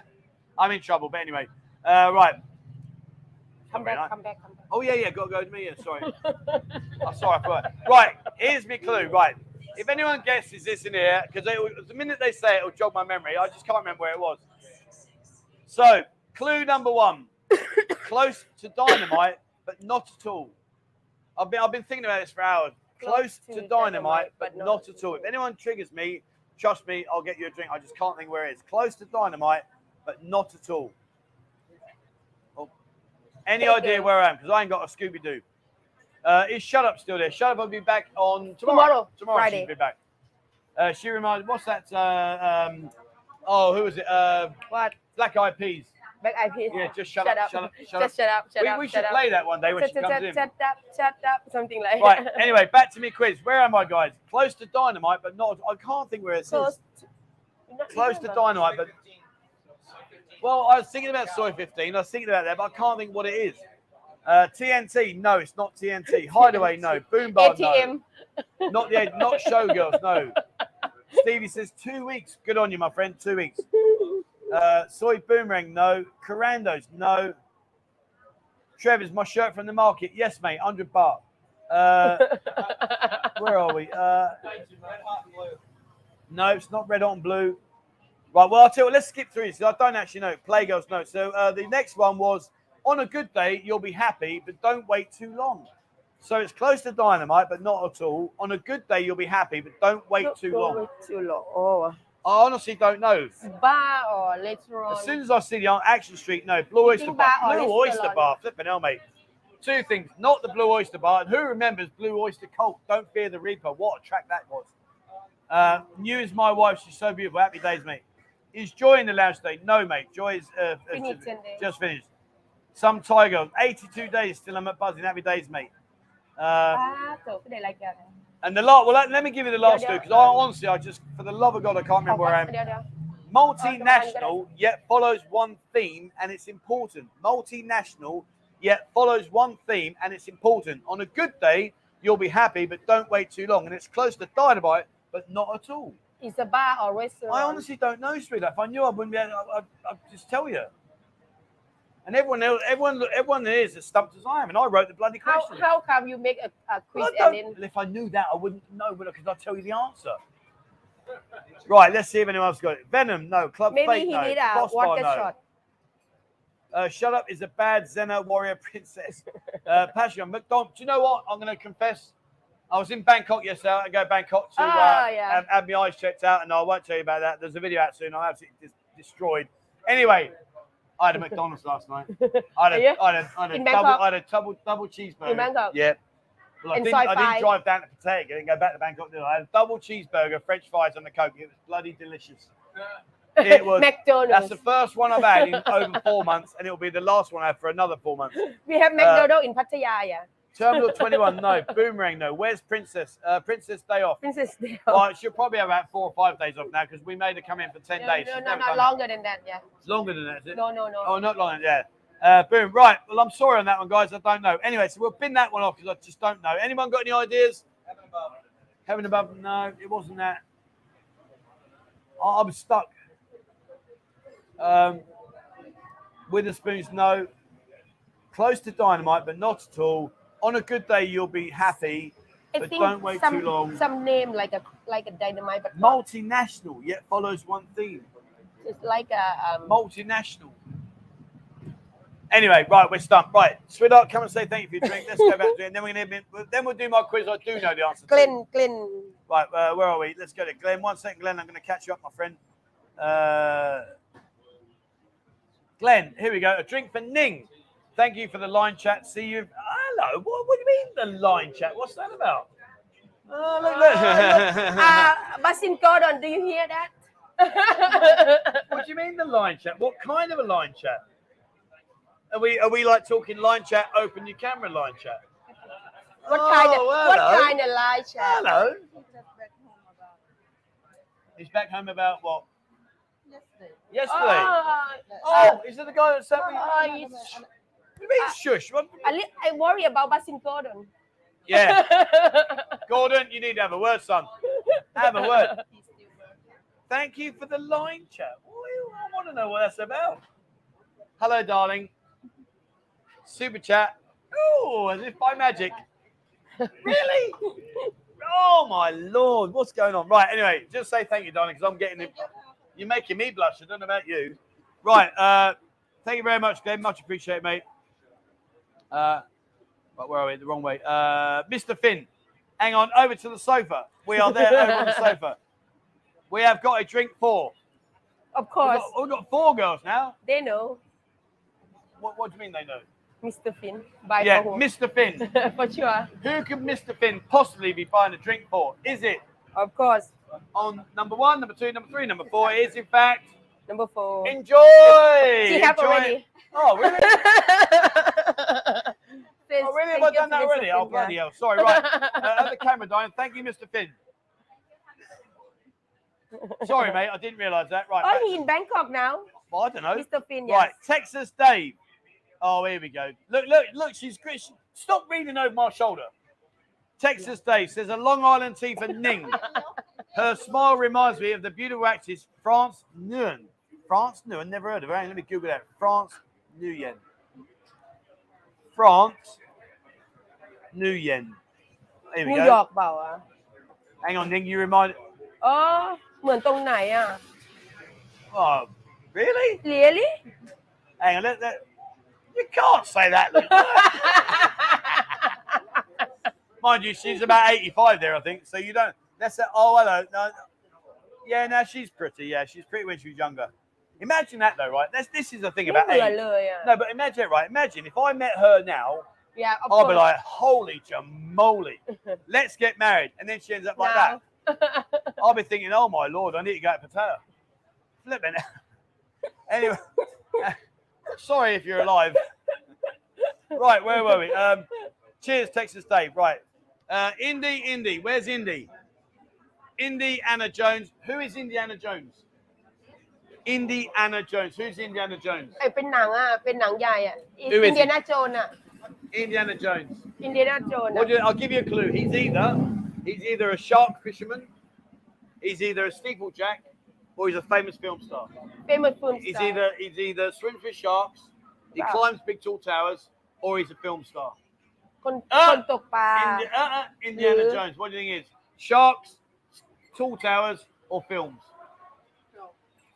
I'm in trouble, but anyway, uh, right. come back I- come back come back Oh yeah, yeah, got to go to me. Yeah, sorry. oh, sorry, I forgot. Right, here's my clue. Right, if anyone guesses this in here, because the minute they say it, it'll jog my memory. I just can't remember where it was. So, clue number one: close to dynamite, but not at all. I've been I've been thinking about this for hours. Close, to, dynamite, but not at all. If anyone triggers me, trust me, I'll get you a drink. I just can't think where it is. Close to dynamite, but not at all. Oh. Any idea where I am? Because I ain't got a Scooby Doo. Uh, is Shut Up still there? Shut Up I'll be back on tomorrow. Tomorrow, Tomorrow Friday. she'll be back. Uh, she reminds. What's that? Uh, um, oh, who is it? Uh, what Black Eyed Peas. Back eye peas Yeah, just shut, Shut up, up. Shut up. Shut up. shut up shut we, up we shut should up. play that one day when shut, she comes shut, in. shut up shut up something like Right. Anyway, back to me quiz. Where am I, guys? Close to dynamite, but not. I can't think where it is. close to, Close to dynamite, but well, I was thinking about Soi 15. I was thinking about that, but I can't think what it is. Uh, TNT, no, it's not TNT. Hideaway, no. Boombar, no. ATM Not the not Showgirls, no. Stevie says two weeks. Good on you, my friend. Two weeks. Uh, soy Boomerang, no. Carandos, no. Trevor's my shirt from the market. Yes, mate. Hundred baht. Uh, where are we? Uh, no, it's not red on blue. Right. Well, I'll tell you. Let's skip through this. I don't actually know. Playgirls, no. So uh, the next one was on a good day you'll be happy, but don't wait too long. So it's close to dynamite, but not at all. On a good day you'll be happy, but don't wait too Don't long. too long oh I honestly don't know. bar or restaurant As soon as I see the Action Street, no, Blue Oyster Bar. Blue Oyster? Bar. Flipping hell, mate. Two things. Not the Blue Oyster Bar. And who remembers Blue Oyster Cult? Don't fear the Reaper. What a track that was. Uh, new is my wife. She's so beautiful. Happy days, mate. Is Joy in the lounge today? No, mate. Joy is uh, uh, Finished 10 days. just finished. Some Tiger. 82 days. Still I'm at buzzing. Happy days, mate. Uh, and the last, well, let, let me give you the last yeah, two because I honestly, I just, for the love of God, I can't remember where I am. Multinational oh, yet follows one theme and it's important. Multinational yet follows one theme and it's important. On a good day, you'll be happy, but don't wait too long. And it's close to dynamite, but not at all. It's a bar or restaurant. I honestly don't know, Sweet. If I knew, I wouldn't be able, I, I, I'd just tell you. And everyone, else, everyone, everyone there is as stumped as I am, and I wrote the bloody how question. how come you make a, a quiz Well, and then if I knew that, I wouldn't know, because I'd tell you the answer. Right, let's see if anyone else got it. Venom, no. Club maybe Fate, he no. need a water no. shot Uh, shut up is a bad Xena warrior princess. Uh, Passion, McDonald. Do you know what? I'm going to confess. I was in Bangkok yesterday. I go to Bangkok to uh, Ah, yeah. have, have my eyes checked out, and I won't tell you about that. There's a video out soon. I'm absolutely dis- destroyed. Anyway, I had a McDonald's last night. I had Yeah? a, I had a, I had a double, I had a double, double cheeseburger. In Bangkok? Yeah. Well, I, didn't, I didn't drive down to Pattaya and go back to Bangkok. did I? I had a double cheeseburger, French fries, and the Coke. It was bloody delicious. It was. McDonald's. That's the first one I've had in over four months, and it'll be the last one I have for another four months. we have McDonald's uh, in Pattaya yeah Terminal 21, no. Boomerang, no. Where's Princess? Uh, Princess Day off. Princess Day off. Well, she'll probably have about four or five days off now because we made her come in for 10 no, days. no, She's no, never not done that. longer than that yeah It's longer than that, is it? no no no Oh, not longer, yeah. Uh, boom. Right. Well, I'm sorry on that one, guys. I don't know. Anyway, so we'll pin that one off because I just don't know. Anyone got any ideas? Heaven above. Heaven above. No, it wasn't that. I- I'm stuck. Um, with the spoons, no. Close to dynamite, but not at all. On a good day, you'll be happy. I But think don't wait some too long. some name like a like a dynamite but not- Multinational, yet follows one theme. it's like a um, Multinational. Anyway, right, we're stumped. Right, sweetheart, come and say thank you for your drink. Let's go back to it. And then we're gonna then we'll do my quiz. I do know the answer. to. Glenn Glenn Right, uh, where are we? Let's go to Glenn. One second, Glenn. I'm going to catch you up, my friend. Uh, Glenn, here we go. A drink for Ning. Thank you for the line chat. See you. Hello. What, what do you mean the line chat? What's that about? Oh, look, look. uh, uh Basin Gordon do you hear that what do you mean the line chat? What kind of a line chat? Are we are we like talking line chat? Open your camera line chat. what kind of Oh, what hello. kind of lie chat Hello. He's back home about what? Yesterday. oh, ah. uh, Oh, is it the guy that sent me? oh, it's- What do you mean shush? What- I, li- I worry about Basin Gordon Yeah, Gordon, you need to have a word, son. Have a word. Thank you for the line chat. I want to know what that's about. Hello, darling. Super chat. Oh, as if by magic. Really? Oh my lord, what's going on? Right, anyway, just say thank you, darling, because I'm getting it. you're making me blush. I don't know about you. Right, uh, thank you very much, Glenn. Much appreciated, mate. Uh, where are we? The wrong way. Uh, Mr. Finn, hang on, over to the sofa. We are there over on the sofa. We have got a drink for. of We've course got, we've got four girls now. they know What, what do you mean they know? Mr. Finn buy yeah, for who? Mr. Finn. for sure Who could Mr. Finn possibly be buying a drink for? Is it of course on number one, number two, number three, number four? is in fact number four enjoy. she have Enjoy. already Oh really? Says, Oh really? Have I done that already? Oh bloody hell! Sorry. Right. Uh, at the camera, Diane. Thank you, Mr. Finn. Sorry, mate. I didn't realise that. Right. oh he's in Bangkok now well, I don't know. Mr. Finn Right. Texas Dave. Oh, here we go. Look, look, look. She's great. She- Stop reading over my shoulder. Texas Dave says a Long Island tea for Ning. Her smile reminds me of the beautiful actress France Nuyen. France Nuyen, never heard of her. Let me Google that. France Nuyen. France, Nuyen. York. we go. Hang on, Ning, you remind. เออเหมือนตรงไหนอ่ะ Oh, really? Really? Hang on, let, let, you can't say that. Mind you, she's about 85 there, I think. So you don't. That's it. Oh, hello. No. Yeah, now she's pretty. Yeah, she's pretty when she was younger. Imagine that though, right? That's this is the thing about Ooh, No, but imagine it, right? Imagine if I met her now. Yeah, I'll be like, holy jamoli, let's get married. And then she ends up like no. that. I'll be thinking, oh my lord, I need to go to me now. anyway, sorry if you're alive. Right, where were we? Um, cheers, Texas Dave. Right. Uh, Indy, Indy, where's Indy? Indiana Jones. Who is Indiana Jones? Indiana Jones. Who's Indiana Jones? ไอเป็นหนังอ่ะ เป็นหนังใหญ่อ่ะ Who is อินเดียนาโจนอ่ะ Indiana Jones. อินเดียนาโจน What do you- I'll give you a clue. He's either he's either a shark fisherman, he's either a steeplejack, or he's a famous film star. เป็นเหมือนฟิล์ม He's either he's either swims with sharks, he Wow. climbs big tall towers, or he's a film star. คน อ่ะ คนตกปลา Indi- uh, uh, Indiana Yeah. Jones. What do you think it is? Sharks, tall towers, or films?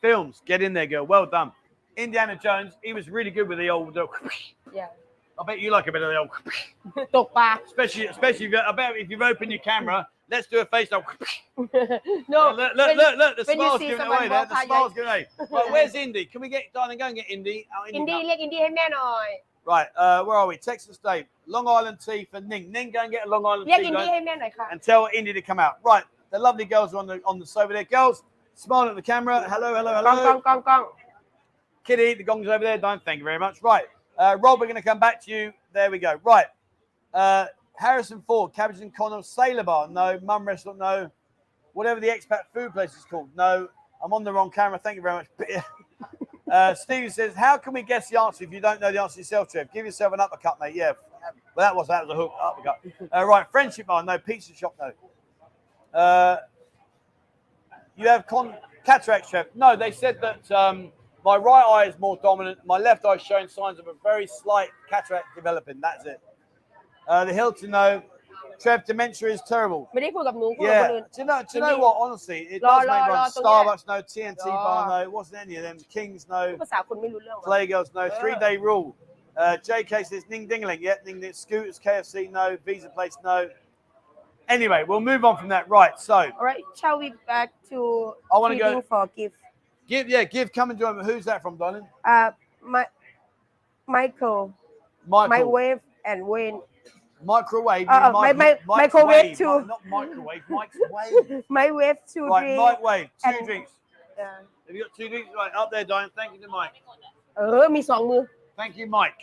films. Get in there, girl. Well done. Indiana Jones, he was really good with the old. Uh, yeah. I bet you like a bit of the old. especially, especially if you, I bet if you've opened your camera, let's do a face off. no, look, look, look, look, the smile's giving away there. The smile's giving away. Well, where's Indy? Can we get, darling, go and get Indy? Oh, Indy, let Indy him now. Right, uh, where are we? Texas State, Long Island tea for Ning. Ning, go and get a Long Island tea. And tell Indy to come out. Right, the lovely girls are on the on the sofa there. Girls, Smile at the camera. Hello, hello, hello. Gong, gong, gong, gong. Kitty, the gong's over there. Don't thank you very much. Right. Uh, Rob, we're going to come back to you. There we go. Right. Uh, Harrison Ford, Cabbage and Connell, Sailor Bar. No. Mum Restaurant. No. Whatever the expat food place is called. No. I'm on the wrong camera. Thank you very much. uh, Steve says, How can we guess the answer if you don't know the answer yourself, Trev? Give yourself an uppercut, mate. Yeah. Well, that was that was a hook uppercut. Uh, right. Friendship bar. No. Pizza shop. No. Uh, Uh, you have con- cataract, Trev. No, they said that um, my right eye is more dominant. My left eye is showing signs of a very slight cataract developing. That's it. Uh, the Hilton, no. Trev, dementia is terrible. ไม่ได้คุยกับหนูคุยกับคน Yeah. อื่น Do you know? Do you know Maybe- what? Honestly, it Law, does make law, run. law, don't Starbucks, no. TNT Law. bar, no. It wasn't any of them. Kings, no. ภาษาคนไม่รู้เรื่องหรอ Playgirls, no. Yeah. Three day rule. Uh, JK says Ning Dingling. Yeah, Ning Ding. Scooters, KFC, no. Visa place, no. Anyway, we'll move on from that. Right. So, alright shall we back to I wanna go- feeding for gift give, yeah, give, come and join me. Who's that from, darling? uh my Michael Michael. microwave and Wayne Microwave. Uh, you uh, mic- my- my- Mike's microwave wave, too. mi- Not microwave, Mike's wave. my wave two right, drink microwave. Two and- drinks. Yeah. Have you got two drinks? Right, up there, darling. Thank you to Mike. เออ มีสองมือ Thank you, Mike.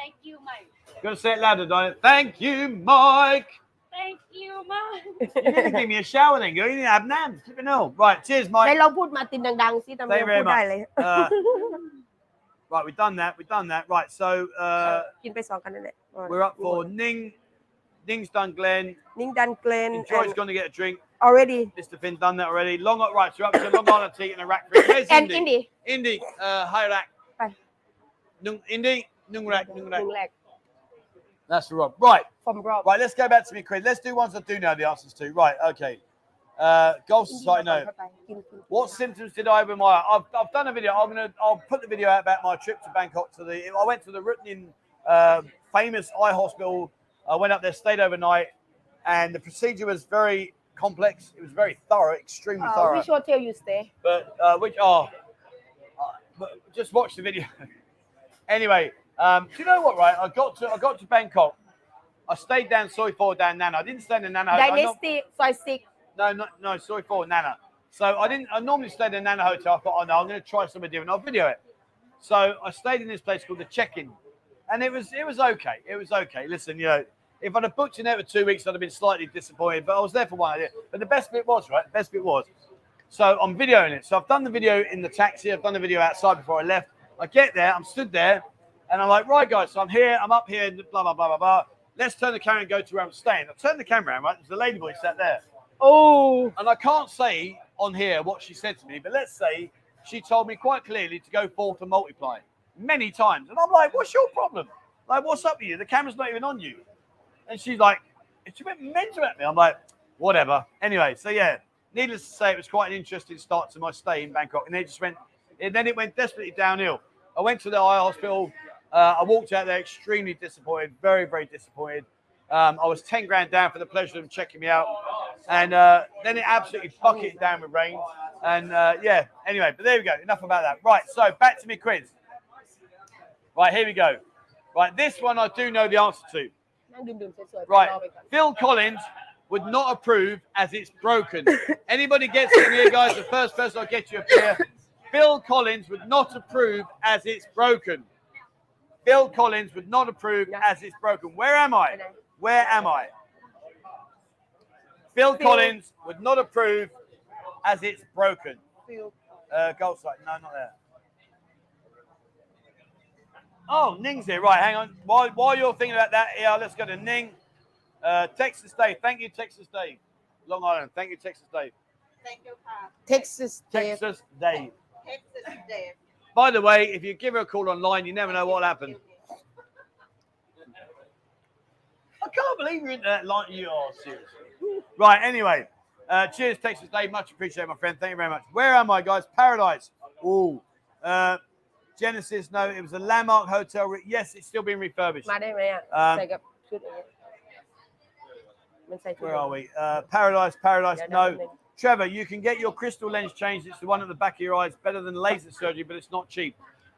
Thank you Mike Got to say it louder, darling. Thank you, Mike. Thank you Mike You didn't give me a shower then, girl. You didn't have nan. Flipping hell. Right, cheers, ไหน Mike. ลองพูดมาตินดังๆสิทำไม Thank you พู very ดได้ much. เลย Uh, right, we've done that. We've done that. Right, so uh, กินไปสองกันนั่นแหละ we're up for Ning. Ning's done Glenn. นิ่งดันเกลน Joy's going to get a drink. already Mr. Finn's done that already. Long right, so you're up to Long Island tea and a rack. Where's and Indy? Indy Indy, uh, hi rack. Bye. Nung, Indy, Nung rack, ห Nung นึ่ rack. งแรก That's the Rob. Right, from Right, let's go back to me quick. Let's do ones that do know the answers to. Right, okay. Uh, golf society, no. What symptoms did I have in my? I've, I've done a video. I'm gonna. I'll put the video out about my trip to Bangkok. To the. I went to the Rutnin uh, um, famous eye hospital. I went up there, stayed overnight, and the procedure was very complex. It was very thorough, extremely uh, thorough. Which hotel you stay? But uh, which? Oh, uh, but just watch the video. anyway, um, do you know what? Right, I got to I got to Bangkok I stayed down soy down Nana. I didn't stay in Nana. They I, I the soy. No, no, no, Soi Nana. So I didn't. I normally stayed in Nana hotel. I thought, oh no, I'm going to try something different. I'll video it. So I stayed in this place called the Check-in, and it was it was okay. It was okay. Listen, you know, if I'd have booked in there for two weeks, I'd have been slightly disappointed. But I was there for one. Idea. But the best bit was right. The best bit was. So I'm videoing it. So I've done the video in the taxi. I've done the video outside before I left. I get there. I'm stood there, and I'm like, right, guys. So I'm here. I'm up here. Blah blah blah blah blah. Let's turn the camera and go to where I'm staying. I turned the camera around. Right, there's a ladyboy sat there. โอ้ And I can't say on here what she said to me, but let's say she told me quite clearly to go forth and multiply many times. And I'm like, what's your problem? Like, what's up with you? The camera's not even on you. And she's like, she went mental at me. I'm like, whatever. Anyway, so yeah, needless to say, it was quite an interesting start to my stay in Bangkok. And then it just went, and then it went desperately downhill. I went to the eye hospital. Uh, I walked out there extremely disappointed, very, very disappointed. Um, I was 10 grand down for the pleasure of checking me out. And uh, then it absolutely bucketed down with rain. And uh, yeah, anyway, but there we go. Enough about that. Right, so back to me quiz. Right, here we go. Right, this one I do know the answer to. Right, Phil Collins would not approve as it's broken. Anybody gets in here, guys, the first person I get you a beer. Phil Collins would not approve as it's broken. Phil Collins would not approve as it's broken. Where am I? Where am I? Bill, Phil. Collins would not approve as it's broken. Phil. Uh, gold site. No, not there. Oh, Ning's here. Right, hang on. While, while you're thinking about that, yeah, let's go to Ning. Uh, Texas Dave. Thank you, Texas Dave. Long Island. Thank you, Texas Dave. Thank you, ค่ะ Texas Dave. Texas Dave. Texas Dave. By the way, if you give her a call online, you never know what'll happen. I can't believe you're into that uh, line. you are, seriously. Right, anyway. Uh, cheers, Texas Dave. Much appreciated, my friend. Thank you very much. Where am I, guys? Paradise. Oh, uh, Genesis. No, it was a landmark hotel. Re- yes, it's still being refurbished. Um, where are we? Uh, paradise, paradise. No, Trevor, you can get your crystal lens changed. It's the one at the back of your eye. It's better than laser surgery, but it's not cheap.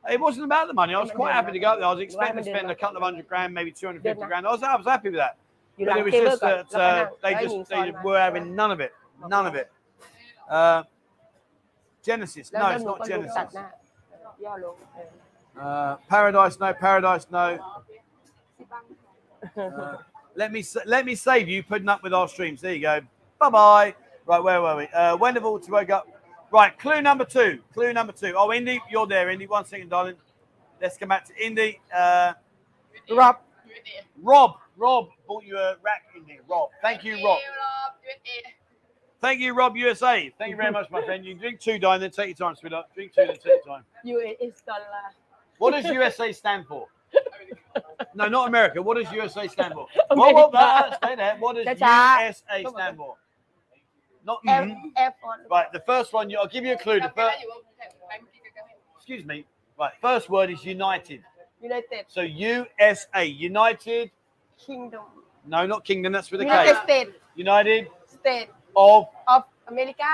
It wasn't about the money. I was quite happy to go up there. I was expecting to spend a couple of hundred grand, maybe 250 grand. I was, I was happy with that. But it was just that uh, they just they were having none of it. None of it. Uh, Genesis. No, it's not Genesis. Uh, paradise, no. Paradise, no. Uh, let me let me save you putting up with our streams. There you go. Bye bye. Right, where were we? Uh, when have all to wake up? Right, clue number two. Clue number two. Oh, Indy, you're there, Indy. One second, darling. Let's come back to Indy. Uh. Rob, Rob bought you a rack, Indy. Rob, thank you, Rob. Thank you, Rob USA. Thank you very much, my friend. You drink two, dine, then take your time, sweetheart. Drink two, then take your time. You is dollar. What does USA stand for? no, not America. What does USA stand for? Whoa, whoa, stay there. What does USA stand for? Not Air mm. Air Force Right, the first one, you- I'll give you a clue. The first, excuse me. Right, first word is United. United So USA, United. Kingdom No, not Kingdom. That's with a United K. States United State of of America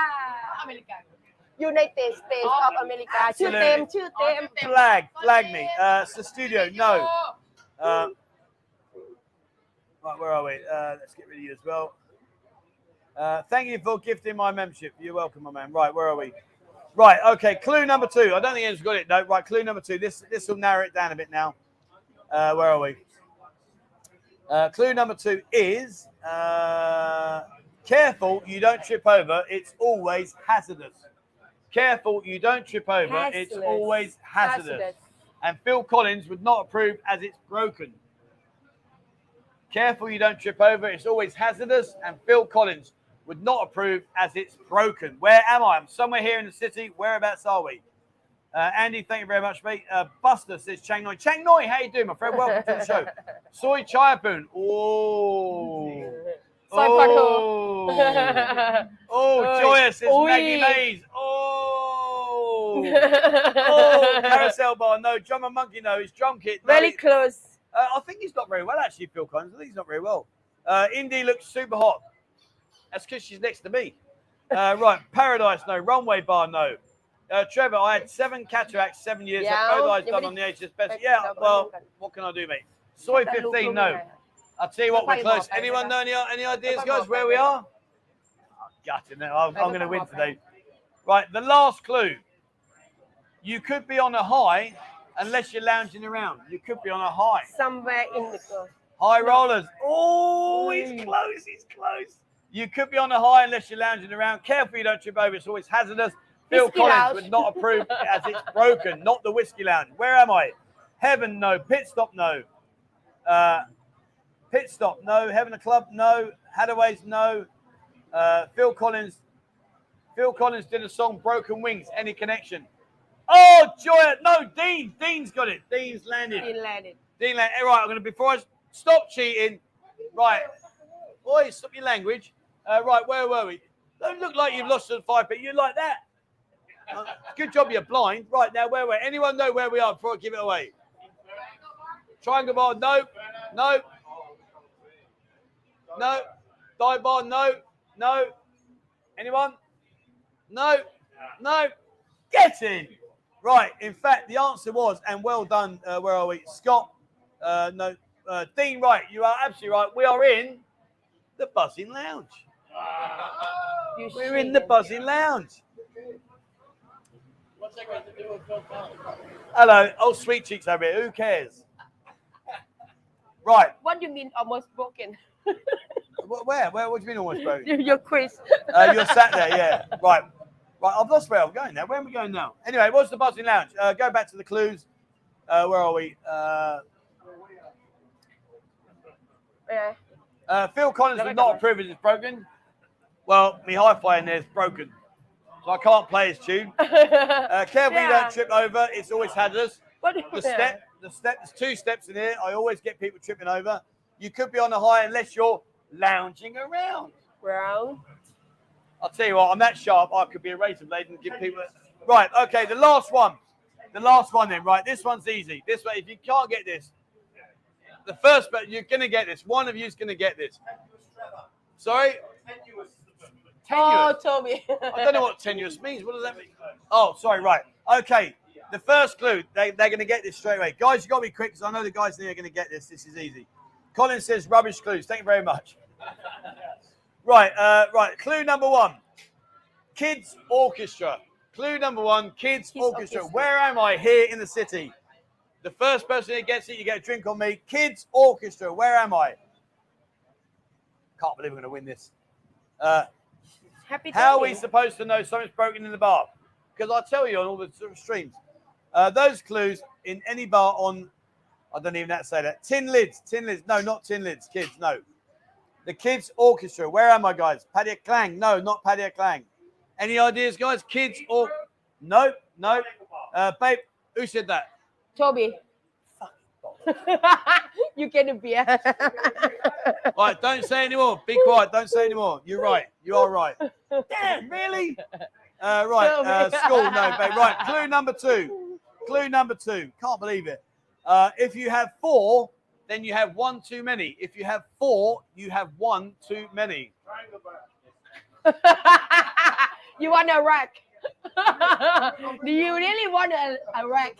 United States of America ชื่อเต็มชื่อเต็ม flag. Flag me. Uh, so studio. No. Uh, right, where are we? Uh, let's get rid of you as well. Uh, thank you for gifting my membership. You're welcome, my man. Right, where are we? Right, okay. Clue number two. I don't think anyone's got it. No, right. Clue number two. This this will narrow it down a bit now. Uh, where are we? Uh, clue number two is uh, careful you don't trip over. It's always hazardous. Careful you don't trip over. It's always hazardous Hazardous. and Phil Collins would not approve as it's broken. Careful you don't trip over, it's always hazardous, and Phil Collins would not approve as it's broken. Where am I? I'm somewhere here in the city. Whereabouts are we? Uh, Andy, thank you very much, mate. Uh, Buster says Chang Noi. Chang Noi, how you doing, my friend? Welcome to the show. Soi Chaiyapoon. Oh. Soy. Oh. oh, joyous says Oi. Maggie Mays. Oh. oh, carousel bar, no. Drummer monkey, no. It's drum kit. No. very close Uh, I think he's not very well, actually, Phil Collins. I think he's not very well. Uh, Indy looks super hot. That's because she's next to me. Uh, right, Paradise, no. Runway bar, no. Uh, Trevor, I had seven cataracts, seven years. Yeah, Yeah, Paradise done on the HS best. Yeah, well, what can I do, mate? Soi 15, no. I'll tell you what, we're close. Anyone know any, any ideas, guys, where we are? Oh, gutting it. I'm, I'm going to win today. Right, the last clue. You could be on a high unless you're lounging around. You could be on a high. somewhere in the close High rollers. Oh, he's close. He's close. You could be on a high unless you're lounging around. Careful you don't trip over. It's always hazardous. Phil Whiskey Collins Lounge. would not approve as it's broken. Not the whiskey lounge. Where am I? Heaven, no. Pit stop, no. Uh, pit stop, no. Heaven a club, no. Hadaway's, no. Uh, Phil Collins. Phil Collins did a song "Broken Wings." Any connection? Oh, Joy! No, Dean. Dean's got it. Dean's landed. Dean landed Dean Lang, all right, I'm going to, before I stop cheating, right, boys, stop your language. Uh, right, where were we? Don't look like you've lost the five, but you like that. Uh, good job you're blind. Right, now, where were? Anyone know where we are before I give it away? Triangle bar, no, no, no. Dive bar, no, no. Anyone? No, no. Get in. Right. In fact, the answer was, and well done. Uh, where are we? Scott. Uh, no. Uh, Dean. Right. You are absolutely right. We are in the Buzzin Lounge. You We're in the shit. Buzzin Lounge. Hello. Oh, sweet cheeks over here. Who cares? Right. what do you mean almost broken Wh- Where? Where? What do you mean almost broken? Your quiz. Uh, you're sat there, yeah. Right. Right, I've lost where I'm going now. Where am I going now? Anyway, what's the buzzin lounge? Uh, go back to the clues. Uh, where are we? Uh, Yeah. uh, Phil Collins would not approve it is broken. Well, my hi-fi in there is broken, so I can't play his tune. Uh, carefully, Yeah. don't trip over. It's always hazardous. What? The step, the step. There's two steps in here. I always get people tripping over. You could be on the high unless you're lounging around. Brown. I'll tell you what, I'm that sharp. I could be a razor blade and give people. Right, okay, the last one. The last one then, right? This one's easy. This way, if you can't get this, the first, but you're gonna get this. One of you's gonna get this. Sorry. Oh. Toby. I don't know what tenuous means. What does that mean? Oh, sorry. Right. Okay. The first clue. They, they're going to get this straight away. Guys, you got to be quick because I know the guys in here are going to get this. This is easy. Colin says rubbish clues. Thank you very much. Right. Uh, right. Clue number one. Kids orchestra. Clue number one. Kids, Kids orchestra. orchestra. Where am I? Here in the city. The first person who gets it, you get a drink on me. Kids orchestra. Where am I? Can't believe we're going to win this. Uh, Happy how are we supposed to know something's broken in the bar? Because I tell you on all the sort of streams, uh, those clues in any bar on, I don't even know how to say that. Tin lids, tin lids. No, not tin lids. Kids, no. The kids orchestra. Where am I, guys? Paddy Clang. No, not Paddy Clang. Any ideas, guys? Kids or no, no. Uh, babe, who said that? Toby. you get a beer. Right, don't say anymore. Be quiet. Don't say anymore. You're right. You are right. Damn, really? Uh, right, uh, school. No, babe. Right, clue number two. Clue number two. Can't believe it. Uh, if you have four, then you have one too many. If you have four, you have one too many. you want a rack? Do you really want a, a rack?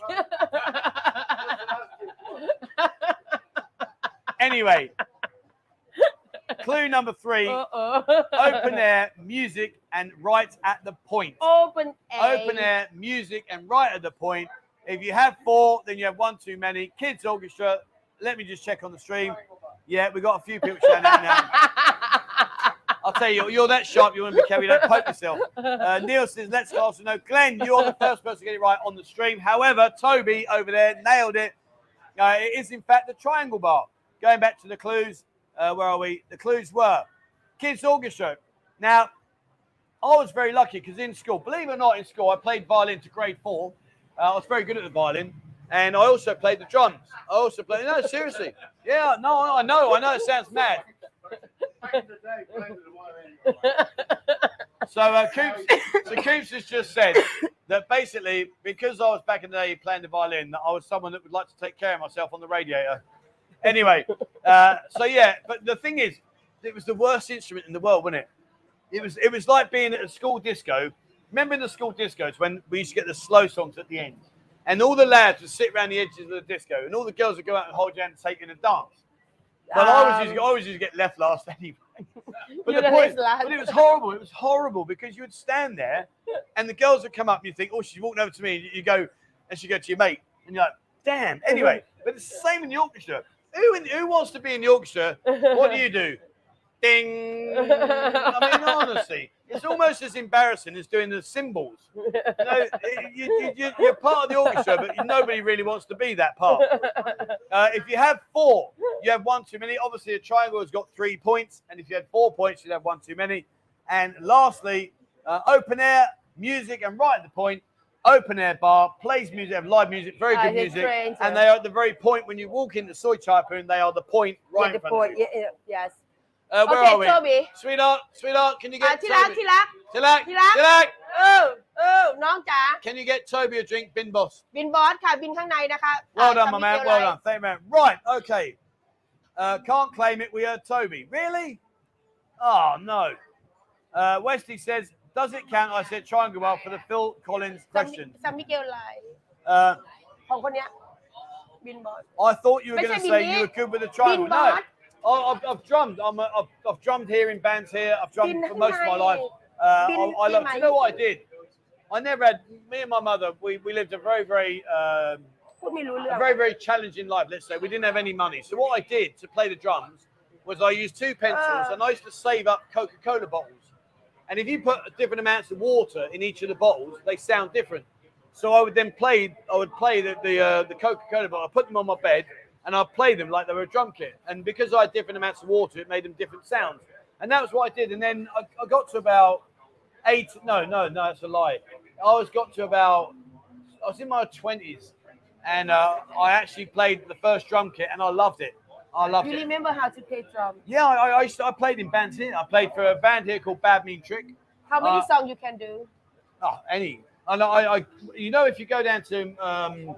Anyway, clue number three. Uh-oh. Open air music and right at the point. Open air. Open air music and right at the point. If you have four, then you have one too many. Kids orchestra. Let me just check on the stream. Yeah, we got a few people shouting out now. I'll tell you, you're that sharp, you want to be careful, you don't poke yourself. Uh, Neil says, let's also know. Glenn, you're the first person to get it right on the stream. However, Toby over there nailed it. Uh, it is, in fact, the triangle bar. Going back to the clues, uh, where are we? The clues were Kids Orchestra. Now, I was very lucky because in school, believe it or not, in school, I played violin to grade four. Uh, I was very good at the violin. And I also played the drums. I also played, no, seriously. Yeah, no, I know, I know it sounds mad. So uh, Coops, so Coops has just said that basically because I was back in the day playing the violin, that I was someone that would like to take care of myself on the radiator. Anyway, uh, so yeah, but the thing is, it was the worst instrument in the world, wasn't it? It was it was like being at a school disco. Remember in the school discos when we used to get the slow songs at the end, and all the lads would sit around the edges of the disco, and all the girls would go out and hold your hand and take you in a dance. But I always used, I always used to get left last anyway. But, the point, but it was horrible. It was horrible because you would stand there and the girls would come up and you think, oh, she's walking over to me. And you go, and she go to your mate. And you're like, damn. Anyway, but it's the same in the orchestra. Who, in, who wants to be in Yorkshire? What do you do? Ding. I mean, honestly, it's almost as embarrassing as doing the cymbals. You know, you, you, you, you're part of the orchestra, but nobody really wants to be that part. Uh, if you have four, you have one too many. Obviously, a triangle has got three points, and if you had four points, you'd have one too many. And lastly, uh, open air music, and right at the point, open air bar, plays music, have live music, very uh, good oh, music. Great, and they are at the very point when you walk into Soi Chaiyapoon, they are the point right yeah, the in front point. of you. Yeah, yes. Uh, where okay, are we? Toby. Sweetheart, sweetheart, can you get uh, Toby? Tila, Tila. Tilak, Tilak. Oh, oh, น้องจ๋า Can you get Toby a drink, bin boss? Bin boss ka bin khang nai, ข้างในนะคะ Well ah, done, my man. Well done. Thank you, man. Right, okay. Uh, can't claim it. We heard Toby. Really? Oh no. Uh, Wesley says does it count? I said triangle bar for the Phil Collins ซัมมิ question. ซัมมิเกลไล Uh, ของคนเนี้ยบินบอส I thought you were Wait, going to say say Billy. you were good with the บิน triangle. บอ No. ส I, I've, I've drummed. I'm a, I've, I've drummed here in bands here. I've drummed Bin for most of my Hai. life. Uh, Bin I, I love. Do you know Hai. what I did? I never had. Me and my mother. We, we lived a very very um, พูดไม่รู้เรื่อง a very very challenging life. Let's say we didn't have any money. So what I did to play the drums was I used two pencils Ah. and I used to save up Coca-Cola bottles. and if you put different amounts of water in each of the bottles, they sound different. So I would then play. I would play the the, uh, the Coca-Cola bottle. I put them on my bed and I'd play them like they were a drum kit. And because I had different amounts of water, it made them different sounds. And that was what I did. And then I, I got to about eight. No, no, no, that's a lie. I was got to about. I was in my twenties, and uh, I actually played the first drum kit, and I loved it. I loved You it. remember how to play drums? Yeah, I, I, used to, I played in bands here. I played for a band here called Bad Mean Trick. How many Uh, songs you can do? Oh, any. And I, I, you know, if you go down to um,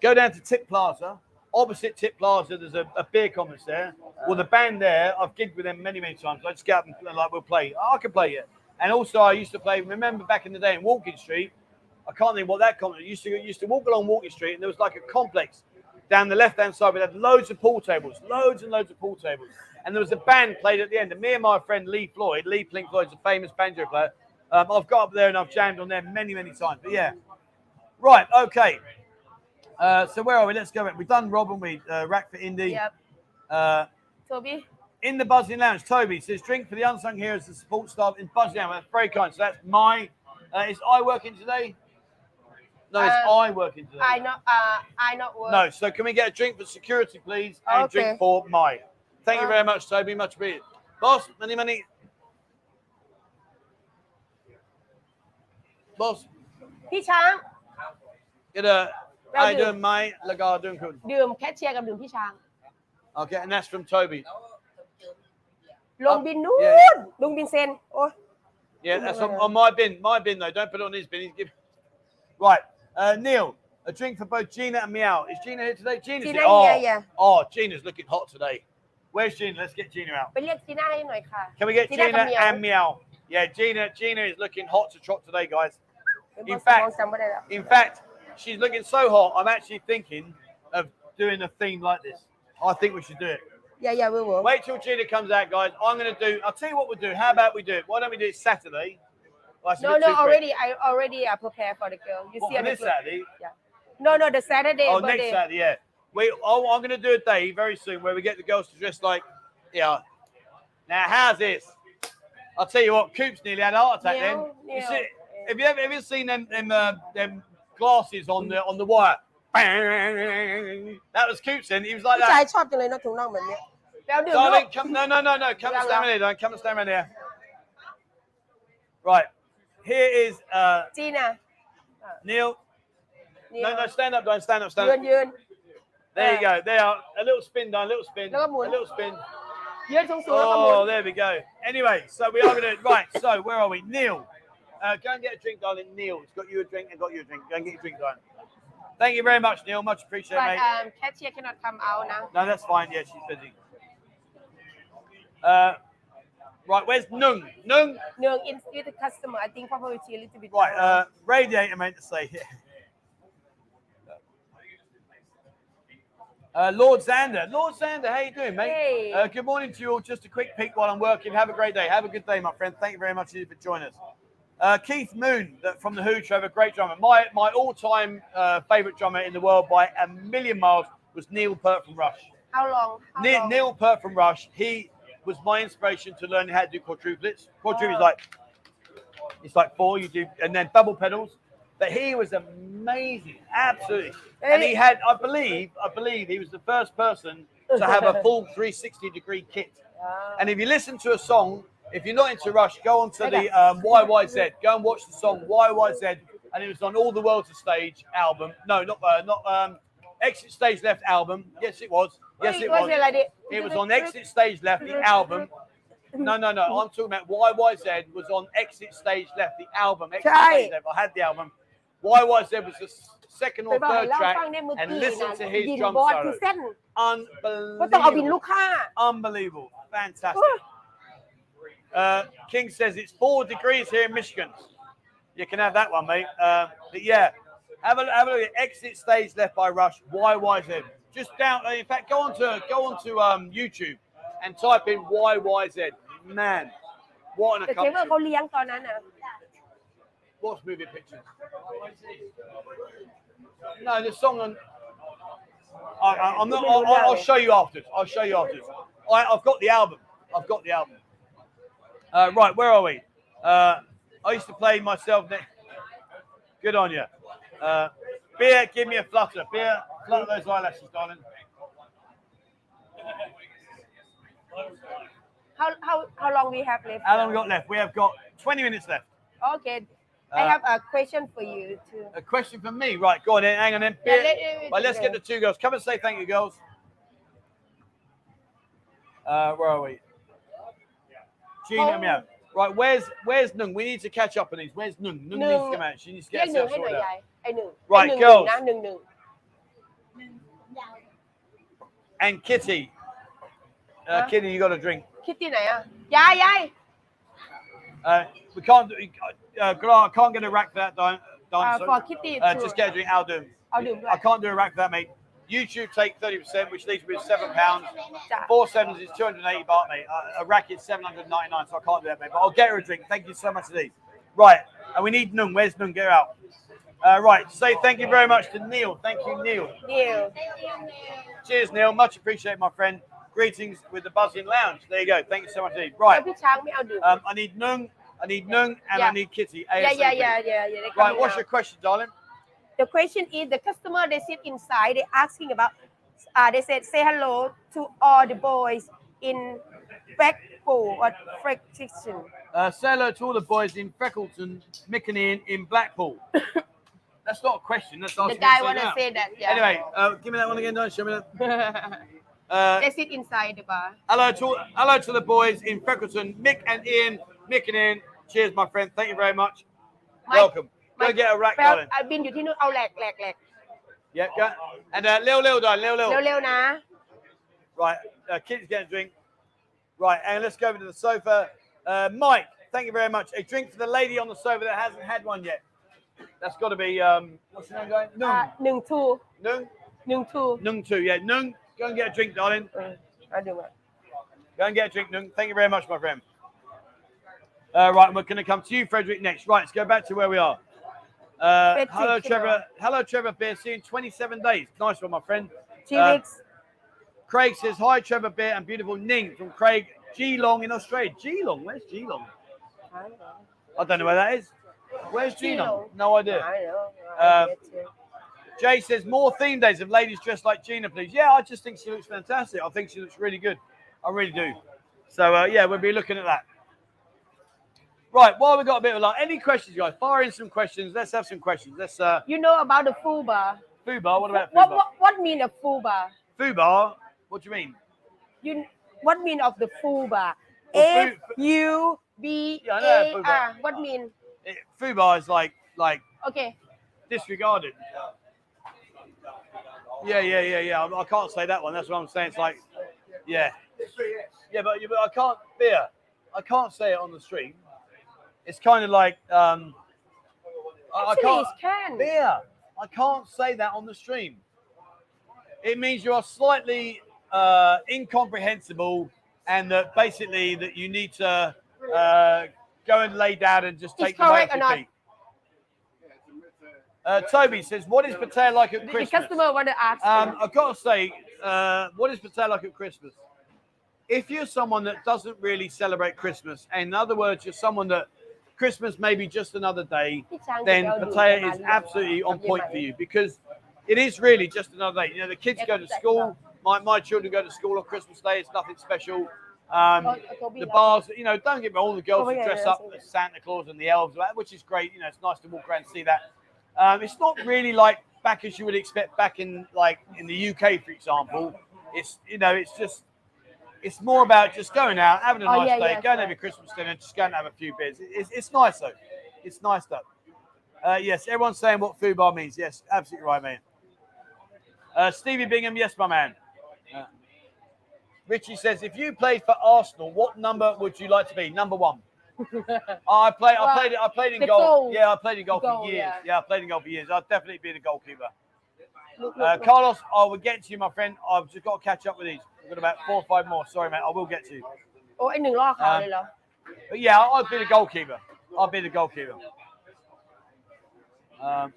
go down to Tip Plaza, opposite Tip Plaza, there's a, a beer conference there. Well, the band there, I've gigged with them many, many times. I just get up and like we'll play. I can play it. And also, I used to play. Remember back in the day in Walking Street, I can't think what that complex used to used to walk along Walking Street, and there was like a complex down the left hand side. We had loads of pool tables, loads and loads of pool tables, and there was a band played at the end. And me and my friend Lee Floyd, Lee Plink Floyd's a famous banjo player. Um, I've got up there and I've jammed on there many, many times. But yeah, right, okay. Uh, so where are we? Let's go. We've done Rob and we uh, Rack for Indy. Yep. Uh, Toby? in the Buzzin Lounge, Toby says, drink for the unsung heroes, the support staff in Buzzin Lounge. That's very kind. So that's my. Uh, is I working today? No, it's Um, I working today. I not uh I not work. No, so can we get a drink for security, please? And Okay. drink for my. Thank you Uh, very much, Toby. Much appreciated. Boss, money, money. Boss, พี่ช้าง get a. Well I done. do my lagar doing good. ดื่มแคชเชียร์กับดื่มพี่ช้าง Okay, and that's from Toby. ลงบินนู่ Yeah. นลงบินเซนโอ้ย Yeah, that's on, Yeah. on my bin. My bin though. Don't put it on his bin. He's giving. Right, uh, Neil. A drink for both Gina and Meow. Is Gina here today? Gina's Gina here. Oh, here, yeah. oh, Gina's looking hot today. Where's Gina? Let's get Gina out. ไปเรียกจีน่าให้หน่อยค่ะ Can we get Gina Gina, and Meow. and Meow? Yeah, Gina. Gina is looking hot to trot today, guys. เป็น In บอส fact- มองจำไม่ได้แล้ว In fact, she's looking so hot. I'm actually thinking of doing a theme like this. I think we should do it. อย่าอย่าเวอร์เวอร์ Wait till Gina comes out, guys. I'm going to do. I'll tell you what we'll do. How about we do it? Why don't we do it Saturday? Well, that's a no bit no too quick. already I already uh, prepare for the girl you What, see for on the this group. Saturday? no no the Saturday Oh, next birthday Saturday, yeah. We, oh, I'm going to do a day very soon where we get the girls to dress like, yeah. Now, how's this? I'll tell you what, Coop's nearly had a heart attack then. Neil, You Neil. see, have you ever, have you seen them them, uh, them glasses on the on the wire? That was Coop's then. He was like ผู้ชาย that. ชอบจังเลยเนอะถุงน่องแบบเนี้ยแล้วดื่มลูก Darling, come, no, no, no, no. Come and Yeah, stand yeah. right here, darling. Come and stand right here. Right. Here is uh, uh, Neil. Neil. No, no, stand up, Dwayne. Stand up, stand up. Yun, yun. There you uh, go. There. are a little spin, down, a little spin, a little spin. Oh, there we go. Anyway, so we are going to. Right, so where are we? Neil. Uh, go and get a drink, darling. Neil's got you a drink and got you a drink. Go and get your drink, darling. Thank you very much, Neil. Much appreciated, but, mate. Um, Katia cannot come out now. No, that's fine. Yeah, she's busy. Uh, Right, where's Nung? Nung? Nung, in with the customer. I think probably a little bit. Right, uh, radiator meant to say here. Uh, Lord Xander, Lord Xander, how you doing, mate? Hey. Uh, good morning to you all. Just a quick peek while I'm working. Have a great day. Have a good day, my friend. Thank you very much for joining us. Uh, Keith Moon from the Who Trevor, great drummer. My my all-time uh, favorite drummer in the world by a million miles was Neil Peart from Rush. How long? How Neil, long? Neil Peart from Rush. He was my inspiration to learn how to do quadruplets. Quadruplets Oh. like it's like four. You do and then double pedals. But he was amazing, absolutely. And he had, I believe, I believe he was the first person to have a full 360 degree kit. Ah. And if you listen to a song, if you're not into Rush, go on to the um, YYZ. Go and watch the song YYZ, and it was on all the World's a Stage album. No, not uh, not um, Exit Stage Left album. Yes, it was. Yes, it was. It, was on Exit Stage Left, the album. No, no, no. I'm talking about YYZ was on Exit Stage Left, the album. Exit Stage Left. I had the album. YYZ was the second or third track, and listen to his drum solo. Unbelievable. Unbelievable. Fantastic. Uh, King says it's four degrees here in Michigan. You can have that one, mate. Uh, but yeah, have a, have a look at Exit Stage Left by Rush, YYZ. Just down, in fact, go on to, go on to um, YouTube and type in YYZ. Man, what an แต่เจ๊ว่า accomplishment. เขาเลี้ยงตอนนั้นนะ What's moving pictures? No, the song on. I, I, I'm not. I'll, I'll- I'll show you afterwards. I'll show you afterwards. I, I've got the album. I've got the album. Uh, right, where are we? Uh, I used to play myself. Ne- Good on you. Uh, beer, give me a flutter. Beer, Flutter those eyelashes, darling. How, how, how long we have left? How long we got left? We have got 20 minutes left. Okay. I uh, have a question for you too. A question for me, right? Go on, in. hang on, then. Yeah, let, right, let's go. get the two girls. Come and say thank you, girls. Uh, where are we? Gina, oh. meow. Right, where's where's Nung? We need to catch up on these. Where's Nung? Nung, Nung. needs to come out. She needs to get yeah, herself Nung, sorted out. I know. Right, Nung, girls. Nung, Nung, Nung. And Kitty. Uh, Huh? Kitty, you got a drink. คิดที่ไหนอ่ะยายยาย Uh, we can't. do- Uh, Grant, I can't get a rack for that, Diane. อ่า Diane, sorry. for Kitty Uh, too just get a drink. I'll do. เอาดื่มด้วย I can't do a rack for that, mate. YouTube take 30%, which leaves me with seven pounds. จ้ะ Four sevens is 280 baht, mate. Uh, a rack is 799, so I can't do that, mate. But I'll get her a drink. Thank you so much for these. Right, and we need Nung. Where's Nung? Get her out. Uh, right, say thank you very much to Neil. Thank you, Neil. Neil. Cheers, Neil. Much appreciated, my friend. Greetings with the Buzzin Lounge. There you go. Thank you so much indeed. Right. Um, I need Nung, I need Nung, and yeah. I need Kitty. ASAP. Yeah, yeah, yeah, yeah, yeah. Right, what's out. your question, darling? The question is the customer, they sit inside, they're asking about, uh, they said, say hello to all the boys in Blackpool or uh, Freckton. Uh, say hello to all the boys in Freckleton, Mickney, in Blackpool. That's not a question. That's the asking guy me to say wanna now. say that yeah Anyway, uh, give me that one again, don't show me that. Uh, they sit inside the bar hello to all, hello to the boys in Freckleton, Mick and Ian, Mick and Ian. Cheers, my friend. Thank you very much. My- Welcome. Go my- and get a rack, แปล darling. อ่ะบินอยู่ที่นู่นเอาแหลกแหลกแหลก Yeah, go. And uh, Lil Lil, darling, Lil Lil. เร็วๆนะ Right, uh, kids getting a drink. Right, and let's go over to the sofa. Uh, Mike, thank you very much. A drink for the lady on the sofa that hasn't had one yet. That's got to be um, what's your name going? Nung. Uh, Nung Tu. Nung. Nung Tu. Nung Tu. Yeah, Nung. Go and get a drink, darling. Uh, I do that. Go and get a drink, Nung. Thank you very much, my friend. Uh, right, we're going to come to you, Frederick, next. Right, let's go back to where we are. Uh, hello, Trevor. Hello, Trevor Beer. See you in 27 days. Nice one, my friend. Two uh, weeks. Craig says, Hi, Trevor Beer and beautiful Ning from Craig Geelong in Australia. Geelong? Where's Geelong? I don't know, I don't know where that is. Where's? Geelong. No idea. I know. Uh. Jay says, More theme days of ladies dressed like Gina, please. Yeah, I just think she looks fantastic. I think she looks really good. I really do. So, uh, yeah, we'll be looking at that. Right, while we've got a bit of luck, any questions, guys? Fire in some questions. Let's have some questions. Let's, uh, You know about the full bar. Fubar, what about What Fubar? what what mean a full bar? Fubar, what do you mean? You what mean of the full bar? Well, F U B Yeah, I know A full bar. R. What mean? It, Fubar is like, like Okay. disregarded. Yeah, yeah, yeah, yeah. I, I can't say that one. That's what I'm saying. It's like, yeah, yeah, but, but I can't beer. I can't say it on the stream. It's kind of like um, I, I can't can. beer. I can't say that on the stream. It means you are slightly uh, incomprehensible, and that basically that you need to uh, go and lay down and just He's take the correct and I- Uh, Toby says, "What is Pattaya like at The Christmas?" customer wanted to ask. Um, I've got to say, uh, what is Pattaya like at Christmas? If you're someone that doesn't really celebrate Christmas, in other words, you're someone that Christmas may be just another day, then Pattaya is absolutely on point for you because it is really just another day. You know, the kids go to school. My, my children go to school on Christmas Day. It's nothing special. Um, the bars, you know, don't get me all the girls oh, yeah, dress yeah, up as Santa Claus and the elves, which is great. You know, it's nice to walk around and see that. Um, it's not really like back as you would expect back in like in the UK, for example. It's you know, it's just it's more about just going out, having a nice oh, yeah, day, going to have a Christmas dinner, just going to have a few beers. It's, it's nice though. It's nice though. Uh, yes, everyone's saying what food bar means. Yes, absolutely right, man. Uh, Stevie Bingham, yes, my man. Uh, Richie says, if you played for Arsenal, what number would you like to be? Number one. I played. Well, I played. I played in goal. goal. Yeah, I played in goal, goal for years. Yeah. yeah. I played in goal for years. I'd definitely be the goalkeeper. Look, uh, look, uh. Carlos, I will get to you, my friend. I've just got to catch up with these. I've got about four or five more. Sorry, mate. I will get to you. Oh, in the locker, um, but yeah, I'd be the goalkeeper. I'd be the goalkeeper. Um,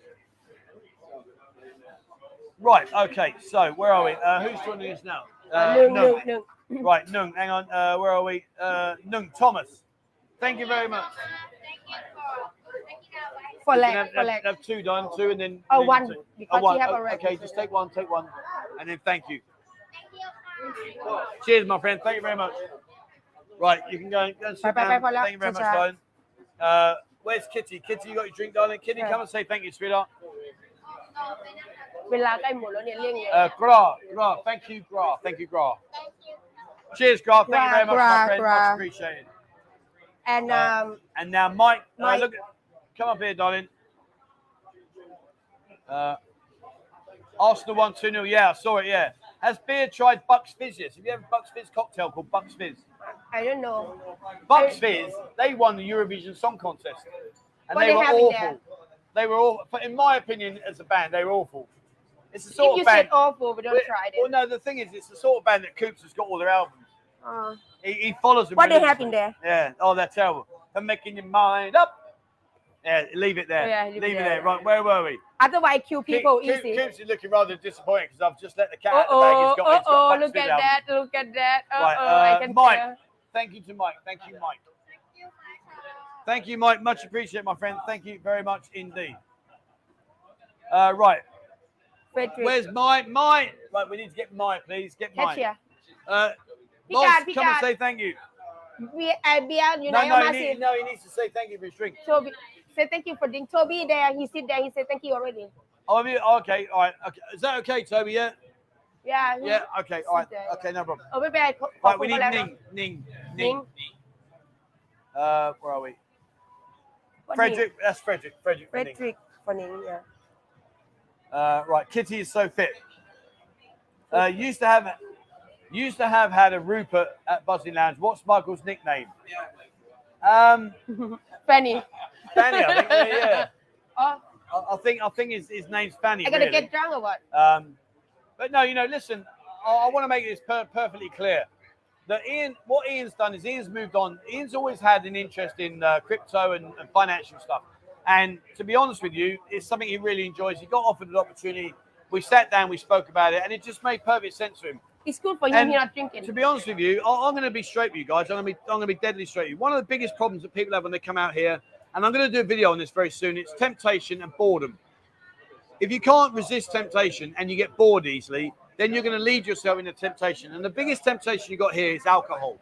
right. Okay. So where are we? Uh, who's joining us now? Uh, Noong. Noong, Right, Nung. hang on. Uh, where are we? Uh, Noong, Thomas. Thank you very much. For leg, have, for leg. Have, two done, two, and then. Oh, then one. Two. Because oh, one. have oh. Okay, just take one, take one, and then thank you. Thank you. Cheers, my friend. Thank you very much. Right, you can go and, go and sit bye, down. Bye, bye, thank you very much, darling. Uh, where's Kitty? Kitty, you got your drink, darling? Kitty, yeah. come and say thank you, sweetheart. เวลาใกล้หมดแล้วเนี่ยเลี่ยงเยอะ Uh, Gra, Gra, thank you, Gra, thank you, Gra. Cheers, Gra. Thank you Gra, very much, Gra, my friend. Gra. Much appreciated. and Uh, um And now, Mike, uh, Mike. look, come up here, darling. Uh, Arsenal 1 2 0. Yeah, I saw it. Yeah. Has Beer tried Bucks Fizz yet? Have you ever Bucks Fizz cocktail called Bucks Fizz? I don't know Bucks Fizz, they won the Eurovision Song Contest. And What they they were have in awful. there? They were all, but in my opinion, as a band, they were awful. It's the sort you of band. said awful we don't Well, try well, no, the thing is, it's the sort of band that Coops has got all their albums. uh, He, he follows them. what they have in there Yeah. Oh, they're terrible. They're making your mind up. Yeah, leave it there. Oh, yeah, leave, leave it it there. there. Right, where were we? otherwise kill people Coop- easy Coops is looking rather disappointed because I've just let the cat oh out of the bag. oh He's got, oh he's got oh look at album. that look at that oh Right, oh I uh, can Mike. tell. Thank you to Mike. Thank you, Mike. Thank you, Mike. Much appreciated, my friend. Thank you very much indeed. Uh, right. Frederick. Where's Mike? Mike. Right, we need to get Mike, please. Get Mike. Catch uh, Boss, come and say thank you. We, uh, beyond, you no, know, no, he need, no, he needs to say thank you for his drink. Toby, say thank you for drink. Toby, there, he sit there. He said thank you already. Oh, okay, all right. Okay. Is that okay, Toby? Yeah. Yeah. Yeah. Okay. All right. There, okay. Yeah. No problem. Oh, maybe I. Call, call right, we need Ning, Ning, Ning. Ning. Uh, where are we? For Frederick. Ning. That's Frederick. Frederick. Frederick. For Ning. For Ning. Yeah. Uh, right, Kitty is so fit. Uh, used to have used to have had a Rupert at Buzzin Lounge. What's Michael's nickname? Um, Benny. Fanny, I think. Yeah, yeah. oh I, I think I think his, his name's Fanny. I gotta really. get drunk or what Um, but no, you know, listen, I, I want to make this per- perfectly clear that Ian, what Ian's done is Ian's moved on. Ian's always had an interest in uh, crypto and, and financial stuff. And to be honest with you, it's something he really enjoys. He got offered an opportunity. We sat down, we spoke about it, and it just made perfect sense to him. it's good for him And he not drinking To be honest with you, I, I'm going to be straight with you guys. I'm going to be, I'm going to be deadly straight with you. One of the biggest problems that people have when they come out here, and I'm going to do a video on this very soon. It's temptation and boredom. If you can't resist temptation and you get bored easily, then you're going to lead yourself into temptation. And the biggest temptation you got here is alcohol.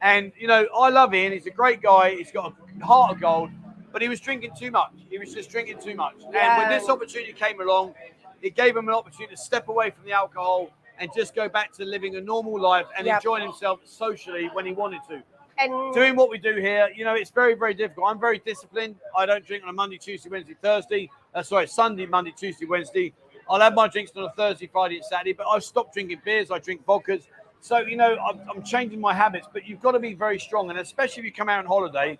And you know, I love Ian. He's a great guy. He's got a heart of gold, but he was drinking too much. He was just drinking too much. And when this opportunity came along, it gave him an opportunity to step away from the alcohol and just go back to living a normal life and Yep. enjoying himself socially when he wanted to. and Doing what we do here, you know, it's very, very difficult. I'm very disciplined. I don't drink on a Monday, Tuesday, Wednesday, Thursday. Uh, sorry, Sunday, Monday, Tuesday, Wednesday. I'll have my drinks on a Thursday, Friday, and Saturday, but I've stopped drinking beers. I drink vodkas. So, you know, I'm, I'm changing my habits, but you've got to be very strong. And especially if you come out on holiday,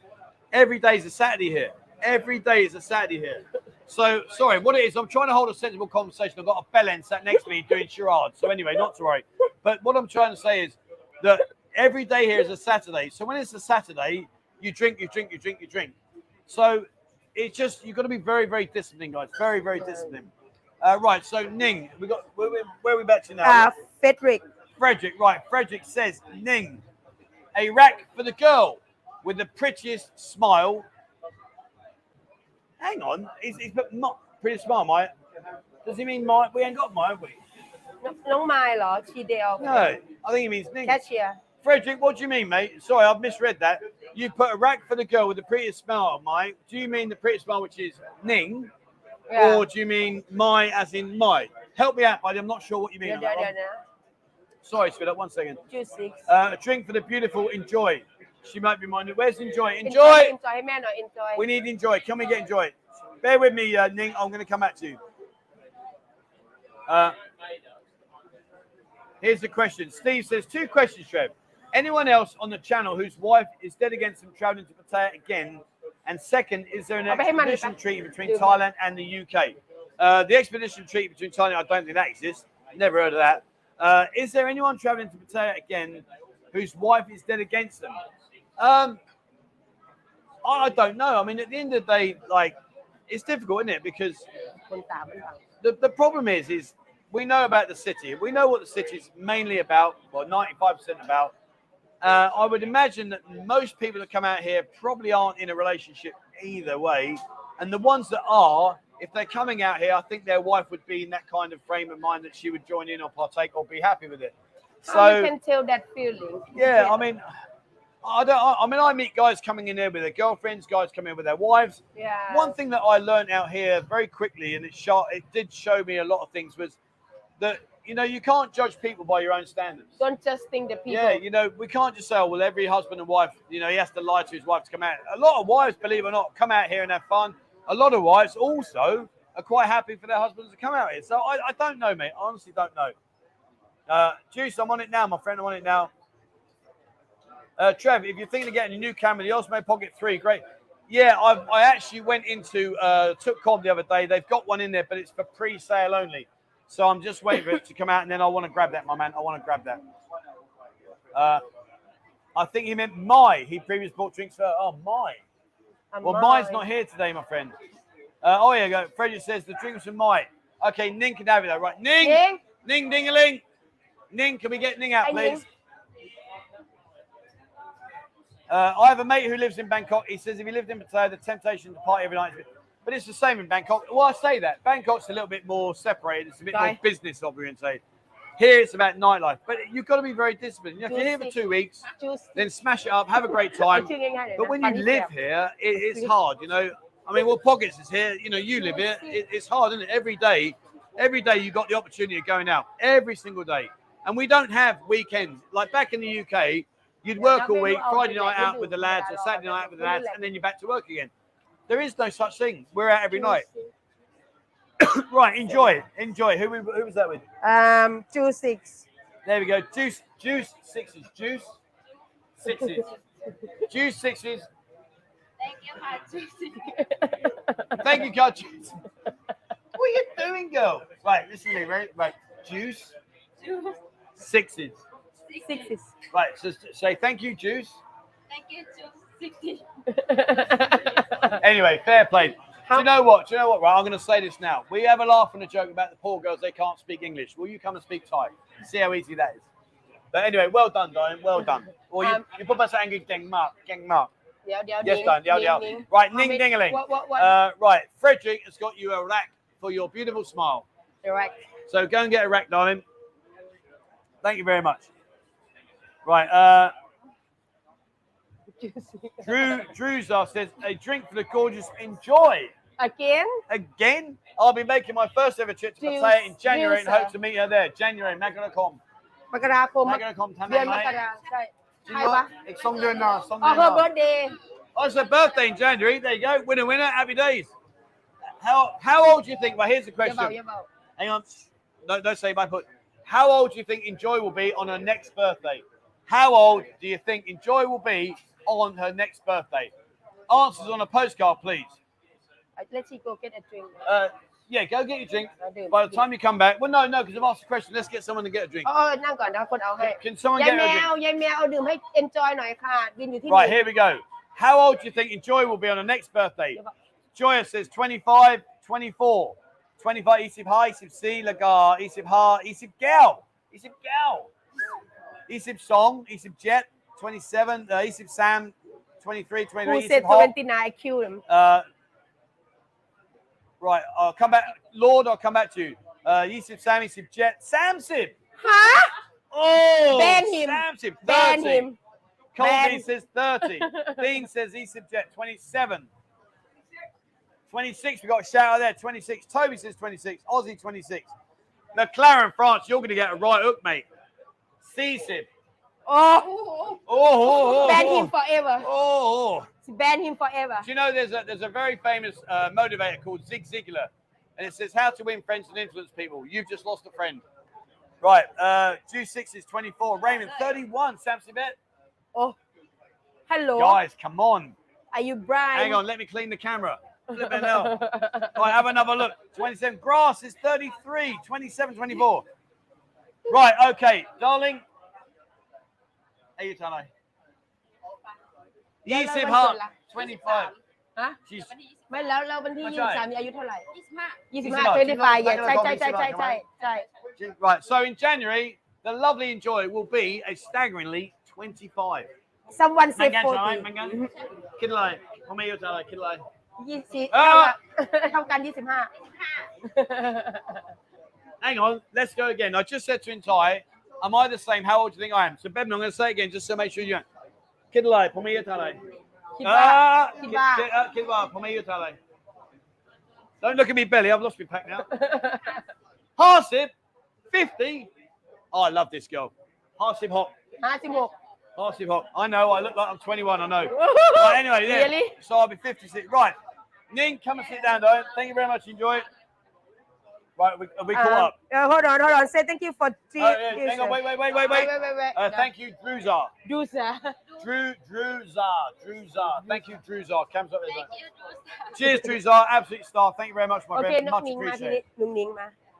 every day is a Saturday here. Every day is a Saturday here. So, sorry, what it is, I'm trying to hold a sensible conversation. I've got a bellend sat next to me doing charades. So, anyway, not to worry. But what I'm trying to say is that every day here is a Saturday. So, when it's a Saturday, you drink, you drink, you drink, you drink. So, it's just, you've got to be very, very disciplined, guys. Very, very disciplined. Uh, right, so Ning, we got where, where are we back to now? อ่า Frederick Frederick, right. Frederick says, Ning, a rack for the girl with the prettiest smile. Hang on, he's, he's put not prettiest smile, my Does he mean Mike? We ain't got Mike, we. No, no, No, I think he means catch Cashier. Frederick, what do you mean, mate? Sorry, I've misread that. You put a rack for the girl with the prettiest smile, Mike. Do you mean the prettiest smile, which is Ning? Yeah. Or do you mean my, as in my? Help me out, buddy. I'm not sure what you mean. No, no, no, Sorry, sweetheart. One second. Juice six. Uh, a drink for the beautiful. Enjoy. She might be minded. Where's enjoy? Enjoy. Enjoy. enjoy. May I not enjoy? We need enjoy. Can we get enjoy? Bear with me, uh, Ning. I'm going to come at you. Uh, here's the question. Steve says two questions, Trev. Anyone else on the channel whose wife is dead against them traveling to Pattaya again? And second, is there an expedition treaty between Thailand and the UK? Uh, the expedition treaty between Thailand, I don't think that exists. Never heard of that. Uh, is there anyone traveling to Pattaya again whose wife is dead against them? Um, I don't know. I mean, at the end of the day, like it's difficult, isn't it? Because the, the problem is, is we know about the city. We know what the city is mainly about. Well, ninety-five percent about. Uh, I would imagine that most people that come out here probably aren't in a relationship either way. And the ones that are, if they're coming out here, I think their wife would be in that kind of frame of mind that she would join in or partake or be happy with it. So you can tell that feeling. Yeah, yeah, I mean, I don't. I I mean, I meet guys coming in here with their girlfriends, guys coming in with their wives. yeah. One thing that I learned out here very quickly, and it shot, it did show me a lot of things, was that you know you can't judge people by your own standards. Don't just think the people. Yeah, you know we can't just say, oh, well, every husband and wife, you know, he has to lie to his wife to come out. A lot of wives, believe it or not, come out here and have fun. A lot of wives also are quite happy for their husbands to come out here. So I, I don't know, mate. I honestly don't know. Uh, Juice, I'm on it now, my friend. I'm on it now. Uh, Trev, if you're thinking of getting a new camera, the Osmo Pocket 3, great. Yeah, I, I actually went into uh, TukCom the other day. They've got one in there, but it's for pre-sale only. So I'm just waiting for it to come out, and then I want to grab that, my man. I want to grab that. Uh, I think he meant my. He previously bought drinks for. Oh, my. And Well, mine. mine's not here today, my friend. Uh, oh, yeah, go. Frederick says the drinks are mine. Okay, Ning can have it though, right? Ning, Ning? Ning, dingaling. Ning, can we get Ning out, please? Uh, I have a mate who lives in Bangkok. He says if he lived in Pattaya, the temptation to party every night. Is but it's the same in Bangkok. Well, I say that Bangkok's a little bit more separated. It's a bit Bye. more business orientated. Here it's about nightlife, but you've got to be very disciplined. You know, if you're here for two weeks, then smash it up, have a great time. But when you live here, it, it's hard. You know, I mean, well, Pockets is here. You know, you live here. It, it's hard, isn't it? Every day, every day you got the opportunity of going out every single day, and we don't have weekends like back in the UK You'd yeah, work all week, Friday night out with the lads, or Saturday night with the lads, and then you're back to work again. There is no such thing. We're out every night. right, enjoy it. Enjoy. Who, who was that with? Um, two six. There we go. Juice, juice, sixes, juice, sixes, juice, sixes. Thank you, Juice. Thank you, God. What are you doing, girl? Right, listen to me. Right, right. Juice. sixes. Right, so say thank you, Juice. Thank you, Juice. anyway, fair play. Do you know what? Do you know what? Right, I'm going to say this now. We have a laugh and a joke about the poor girls. They can't speak English. Will you come and speak Thai? See how easy that is. But anyway, well done, Diane. Well done. Well, you, um, you put us angry, Deng mark, Deng mark. Yes, done. Ning, ning. Right, ning dingaling. Uh, right, Frederick has got you a rack for your beautiful smile. Erect. So go and get a rack, Diane. Thank you very much. Right, uh, Drew Drewzar says a drink for the gorgeous. Enjoy again again. I'll be making my first ever trip to Drews- Pattaya in January and Drewzar. hope to meet her there. January, Magna.com. มกราคม Magna.com ทำ เดื ได้ อน ไหม มกราใช่ จริง ใช่ เหรอ ปะ อีกสองเดือนหน้าสอง อ๋อ เดือนห her น้า birthday Oh, it's her birthday in January. There you go. Winner, winner. Happy days. How how old do you think? Well, here's the อย่าเบา question. อย่าเบา Hang on. No, don't say my put. How old do you think Enjoy will be on her next birthday? How old do you think Enjoy will be on her next birthday? Answers on a postcard, please. let she go get a drink Uh, yeah, go get your drink. เราดื่ม By the time you come back, well, no, no, because I've asked the question. Let's get someone to get a drink. เออนั่งก่อนนะคนเอาให้ Can someone ยาย get แม her a drink? วยายแมวเอาดื่มให้ enjoy หน่อยค่ะวินอยู่ที่ Right, นี่ here we go. How old do you think Enjoy will be on her next birthday? Joya says 25, 24. 25, Isib Ha, Isib C, Lagar, Isib Ha, Isib Gal, Isib Gal, Isip Song, Isip Jet, 27. Uh, Isip Sam, 23, 29. Who said 29? Kill him. Uh, right, I'll come back. Lord, I'll come back to you. Uh, Isip Sam, Isip Jet, Samson! Huh? Oh, ban him. Samsib, 30. Ban him. Colby says 30. Dean says Isip Jet, 27. 26, we got a shout out there. 26. Toby says 26. Aussie 26. McLaren, France, you're going to get a right hook, mate. Cecep. Oh. Oh, oh. oh, oh, oh. Ban him forever. Oh. oh ban him forever. Do you know there's a there's a very famous uh, motivator called Zig Ziglar, and it says how to win friends and influence people. You've just lost a friend. Right. Uh, Juice Six is 24. Raymond 31. Samson Bet. Oh. Hello. Guys, come on. Are you Brian? Hang on. Let me clean the camera. Flipping hell. Right, have another look. 27. Grass is 33. 27, 24. Right, okay, darling. Hey, you Tano. Yeah, Yusuf no, Hart, what's 25. ฮะ She's วันที่ยี่สิบ ไม่แล้วแล้ววันที่ ไม่ ยี่ ใช่ สิบสามมีอายุเท่าไหร่ ยี่สิบห้า ยี่สิบ 25 ห้า twenty five 25 ใช่ใช่ใช่ใช่ใช่ใช่ Right. So in January, the lovely enjoy will be a staggeringly 25. someone มั say นกันใช่ไหม 40 มันกันคิดอะไรพ่อแม่อยู่เท่าไหรคิดอะไร ยี่สิบ อ่า เท่ากันยี่สิบห้า hang on, let's go again. I just said to Intai, am I the same? How old do you think I am? So, Bebna, I'm going to say again just to make sure you know. Ah, Kid Kidlai, uh, Pumia Tale. Kidwa, Don't look at me belly. I've lost my pack now. Harsip, 50. Oh, I love this girl. Harsip Hop. Harsip Hop. Harsip Hop. I know. I look like I'm 21. I know. anyway, yeah. Really? So I'll be 56. Right. Ning, come and sit down, though. Thank you very much. Enjoy it. Right, we, uh, we caught um, up. Uh, hold on, hold on. Say thank you for. T- uh, yeah, hang on, wait, wait, wait, wait, wait. wait, wait, wait. Uh, no. Thank you, Druzar. Druzar. Drew, Druzar. Druzar. Thank you, Druzar. Comes up there. Thank you, Cheers, Druzar. Absolute star. Thank you very much, my okay, friend. Much appreciated.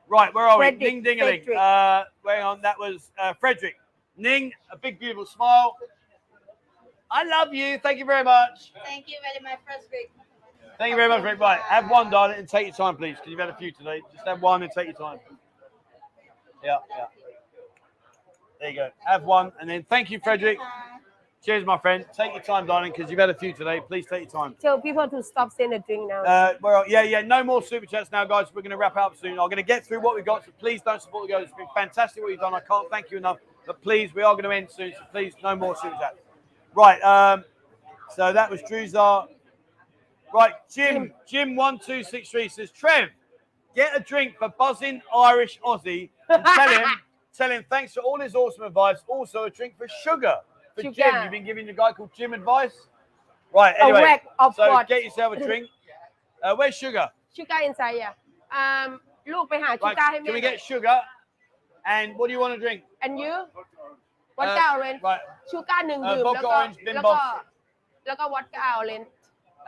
Right, where are Frederick, we? Ning Dingaling. Uh, hang on, that was uh, Frederick. Ning, a big, beautiful smile. I love you. Thank you very much. Thank you very much, Frederick. Thank you very much, Rick. Right, have one, darling, and take your time, please, because you've had a few today. Just have one and take your time. Yeah, yeah. There you go. Have one, and then thank you, Frederick. Cheers, my friend. Take your time, darling, because you've had a few today. Please take your time. tell people to stop send a drink now Uh, well, yeah, yeah. No more super chats now, guys. We're going to wrap up soon. I'm going to get through what we've got, so please don't support the girls. It's been fantastic what you've done. I can't thank you enough. But please, we are going to end soon, so please, no more super chats. Right. Um, so that was Drewzar. Right, Jim. Jim one two six three says Trev, get a drink for buzzing Irish Aussie and tell him, tell him thanks for all his awesome advice. Also a drink for sugar for Jim. Sugar. You've been giving the guy called Jim advice. Right. a Anyway. whack of So what get yourself a drink. Uh, where's sugar? ชูการ์อินไซด์อ่ะอืมลูกไปหาชู Right, การ์ให้แม่ can we get sugar? And what do you want to drink? and you วอดก้าออเรน Right. ชูการ์หนึ่ง เอ่อ ดื่ม vodka แล้วก็ orange, bin แล้วก็ boss แล้วก็วอดก้าออเรน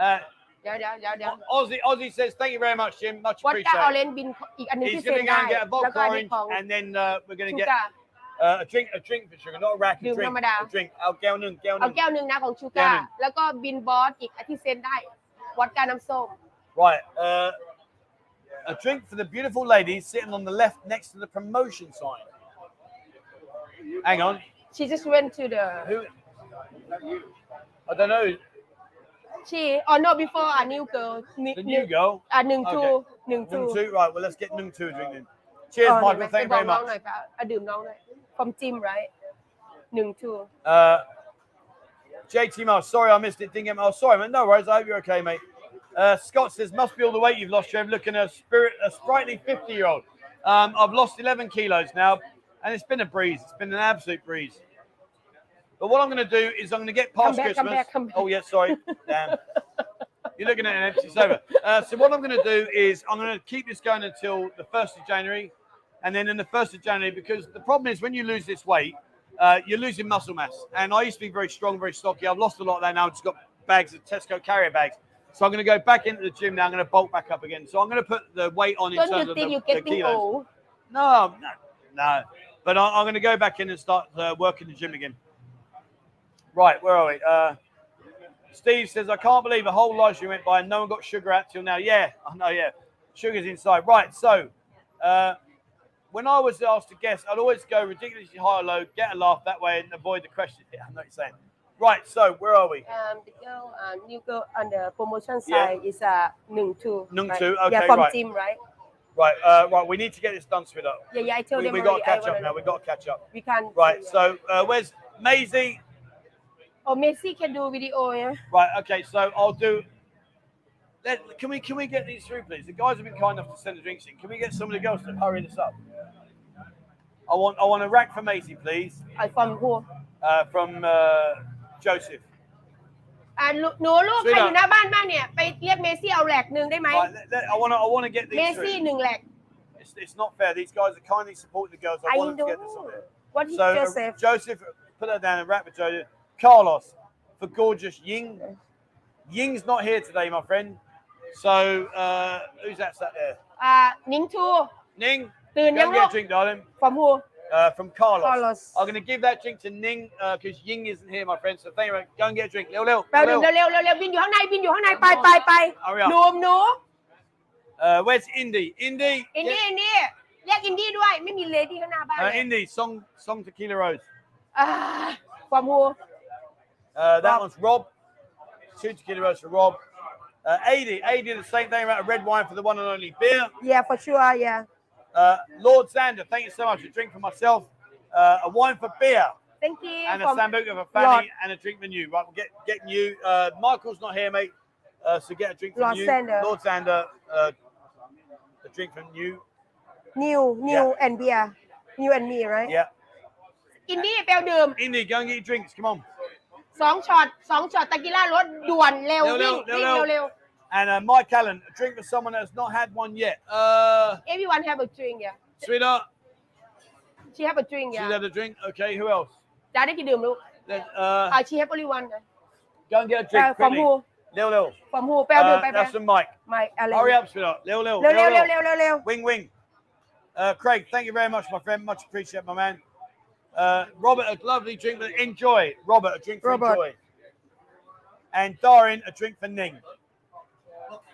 Uh, เดี๋ยวเดี๋ยวเดี๋ยวเดี๋ยว Ozzy, Ozzy says, thank you very much, Jim. Much วอดก้าออเร appreciated. นบินอีกอันหนึง He's ที่เซ็ going น to go ได้ and get a แล้วก็ vodka อันนี้ orange, ของ and then uh, we're going ชู to get การ์ uh, a drink, a drink for sugar, not a rack, aดื่ม drink. ธรรมดา A drink. Al Gelnung, เอา Gelnung. แก้วหนึ่งนะของชูการ์ แก้วหนึ่ง แล้วก็บินบอสอีกอันที่เซ็นได้วอดก้าน้ำส้ม Right. Uh, a drink for the beautiful lady sitting on the left next to the promotion sign. Hang on. she just went to the Who? I don't know. she oh no before a new girl The new girl. อ่ะหนึ่งทู Okay. หนึ่งทู Nung two. Right. Well, let's get Nung two a drink then. Cheers, อ๋อ Michael. เห็นไหม Thank you ไป very บอกน้องหน่ much. อยป่ะอ่ะดื่มน้องหน่อย from Jim right หนึ่งทู Uh, JT Miles, sorry I missed it. Didn't get. Oh, sorry, man. No worries. I hope you're okay, mate. Uh, Scott says, must be all the weight you've lost, Trev. Looking a spirit, a sprightly 50 year old. Um, I've lost 11 kilos now, and it's been a breeze. It's been an absolute breeze. but what I'm going to do is I'm going to get past Come back, come Christmas. back, come back. Oh, yeah, sorry. Damn. You're looking at an empty sober. Uh, so what I'm going to do is I'm going to keep this going until the 1st of January. And then in the 1st of January, because the problem is when you lose this weight, uh, you're losing muscle mass. And I used to be very strong, very stocky. I've lost a lot of that now. I've just got bags of Tesco carrier bags. So I'm going to go back into the gym now. I'm going to bulk back up again. So I'm going to put the weight on in don't terms you of the, the kilos. old No, no, no. But I, I'm going to go back in and start uh, working the gym again. Right, where are we? Uh, Steve says, I can't believe a whole live went by and no one got sugar out till now. Yeah, I know, yeah. Sugar's inside. Right, so uh, when I was asked to guess, I'd always go ridiculously high or low, get a laugh that way and avoid the question. Yeah, I know what you're saying. Right, so where are we? Um, the girl, um, new girl on the promotion side yeah. is uh, Nung Tu. Nung right? Okay, yeah, from right. team, right? Right, uh, right. We need to get this done, sweetheart. Yeah, yeah. I told we, them we got to catch up now. We got to catch up. We can. Right. So uh, where's Maisie? oh Messi can do video yeah Right. Okay. So I'll do. Let, can we can we get these through, please? The guys have been kind enough to send the drinks in. Can we get some of the girls to hurry this up? I want I want a rack for Maisie, please, I from who uh, from uh, Joseph. อ่ะลูกหนูลูก ช่วย ใคร หน่อย อยู่หน้าบ้านบ้างเนี่ย ไปเรียกเมซี่เอาแหลกหนึ่งได้ไหม Right, let- let- I want to I want to get เม these ซี่ through. หนึ่งแหลก It's, it's not fair. These guys are kindly supporting the girls. I, I want them to get know this on there. what is So uh, Joseph Joseph, put that down and rap with Joseph. Carlos for gorgeous Ying. Ying's not here today, my friend. So uh, who's that sat there? อ่านิงทู Ning, ตื่น go ยัง and ลู get ก a drink, darling. from who Uh, from Carlos. Carlos I'm going to give that drink to Ning because Ying isn't here, my friend. So thank you. very much. Go and get a drink. Lil, Lil. แป๊บนึง Lil. เร็วๆเร็วๆบินอยู่ข้างในบินอยู่ข้างในไปไปไป Hurry หนู up. หนู Uh, where's Indy? Indy. อินดี้ get- อินดี้ เรียกอินดี้ด้วย ไม่มีเลดี้ข้างหน้าบ้าน Uh, เลย Indy, song, song Tequila Rose. อ่าความฮู Uh, that one's Rob. Two tequilas for Rob. Uh, Eighty, eighty—the same thing about red wine for the one and only beer. Yeah, for sure. Yeah. Uh, Lord Xander, thank you so much. A drink for myself, uh, a wine for beer. Thank you. And a sambuca for Fanny Lord. and a drink for you. Right, we're get, getting you. Uh, Michael's not here, mate. Uh, so get a drink from Lord you. Sander. Lord Xander, uh, a drink from you. New, new yeah. and beer. New and me, right? Yeah. Indy, Belgium. Indy, go and get your drinks. Come on. สองช็อตสองช็อตตะกิล่ารถด่วนเร็ว เร็ วิ่ ว ง เร็ว วิ่ง เร็ว เร็ว And uh, Mike Allen, a drink for someone that's not had one yet. Uh, ๆ everyone have a drink yeah sweetheart, she have a drink she's yeah had a drink. Okay, who else? จ้าได้กี่ดื่มลูก Then, uh, อ่า she have only one นะ go and get a เอ่อ drink. from quickly. who Lil Lil. from who แปลดื่ม Uh, ไปไป that's from Mike. ไม่อะไร Hurry up, sweetheart. Lil Lil. เร็ว Lil เร็วเร็ว Lil. เร็วเร็วเร็ว Wing wing. Uh, Craig, thank you very much, my friend. Much appreciate, my man. Uh, Robert, a lovely drink, but enjoy. Robert, a drink for Robert. enjoy. And Darin, a drink for Ning.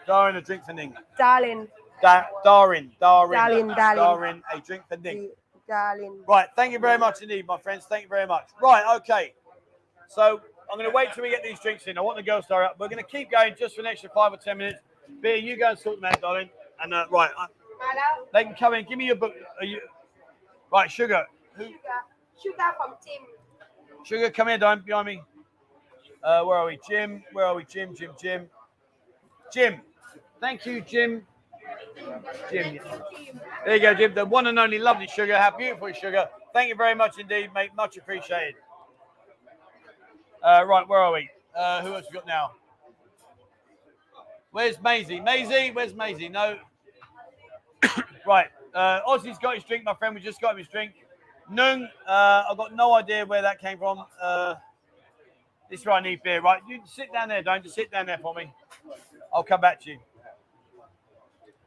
Darin, a drink for Ning. Darling. Da- Darin, Darin, Darling, darling. Darin, a drink for Ning. Darling. Right, thank you very much indeed, my friends. Thank you very much. Right, okay. So I'm going to wait till we get these drinks in. I want the girls to up. We're going to keep going just for an extra five or ten minutes. Beer, you go and sort them out, darling. And uh, right, uh, they can come in. Give me your book. You... Right, sugar. Who... sugar. Sugar from Tim. Sugar, come here, don't behind me. Uh, where are we? Jim, where are we? Jim, Jim, Jim. Jim, thank you, Jim. Jim. There you go, Jim. The one and only lovely Sugar. How beautiful, Sugar. Thank you very much indeed, mate. Much appreciated. Uh, right, where are we? Uh, who else we got now? Where's Maisie? Maisie, where's Maisie? No. right. Uh, Aussie Scottish drink, my friend. We just got him his drink. Nung, uh, I've got no idea where that came from. Uh, this is where I need beer, right? You sit down there, don't just sit down there for me. I'll come back to you.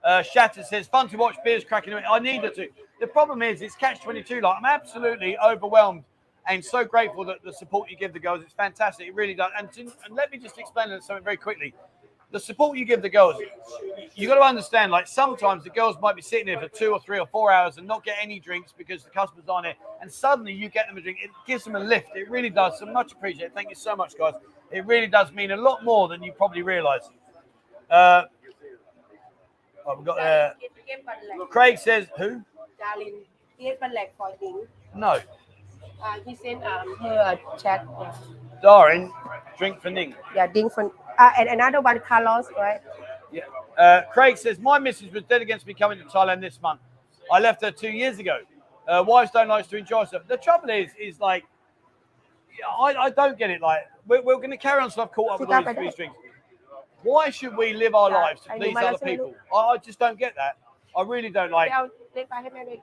Uh, Shatter says, fun to watch beers cracking. I need it to. The problem is, it's catch 22. Like, I'm absolutely overwhelmed and so grateful that the support you give the girls. It's fantastic. It really does. And, to, and let me just explain something very quickly the support you give the girls, you got to understand. Like sometimes the girls might be sitting there for two or three or four hours and not get any drinks because the customers aren't and suddenly you get them a drink. It gives them a lift. It really does. So much appreciated. Thank you so much, guys. It really does mean a lot more than you probably realise. Uh, oh, we've got uh, Craig says who? No. Uh, he sent um, her a chat. Yeah. Darren, drink for Ning. Yeah, drink for uh, and another one, Carlos, right? Yeah. Uh, Craig says, My missus was dead against me coming to Thailand this month. I left her two years ago. Uh, wives don't like to enjoy stuff. The trouble is, is like, I, I don't get it. Like, we're, we're going to carry on, so I've caught up with all these strings. Why should we live our lives to please other people? I, I just don't get that. I really don't like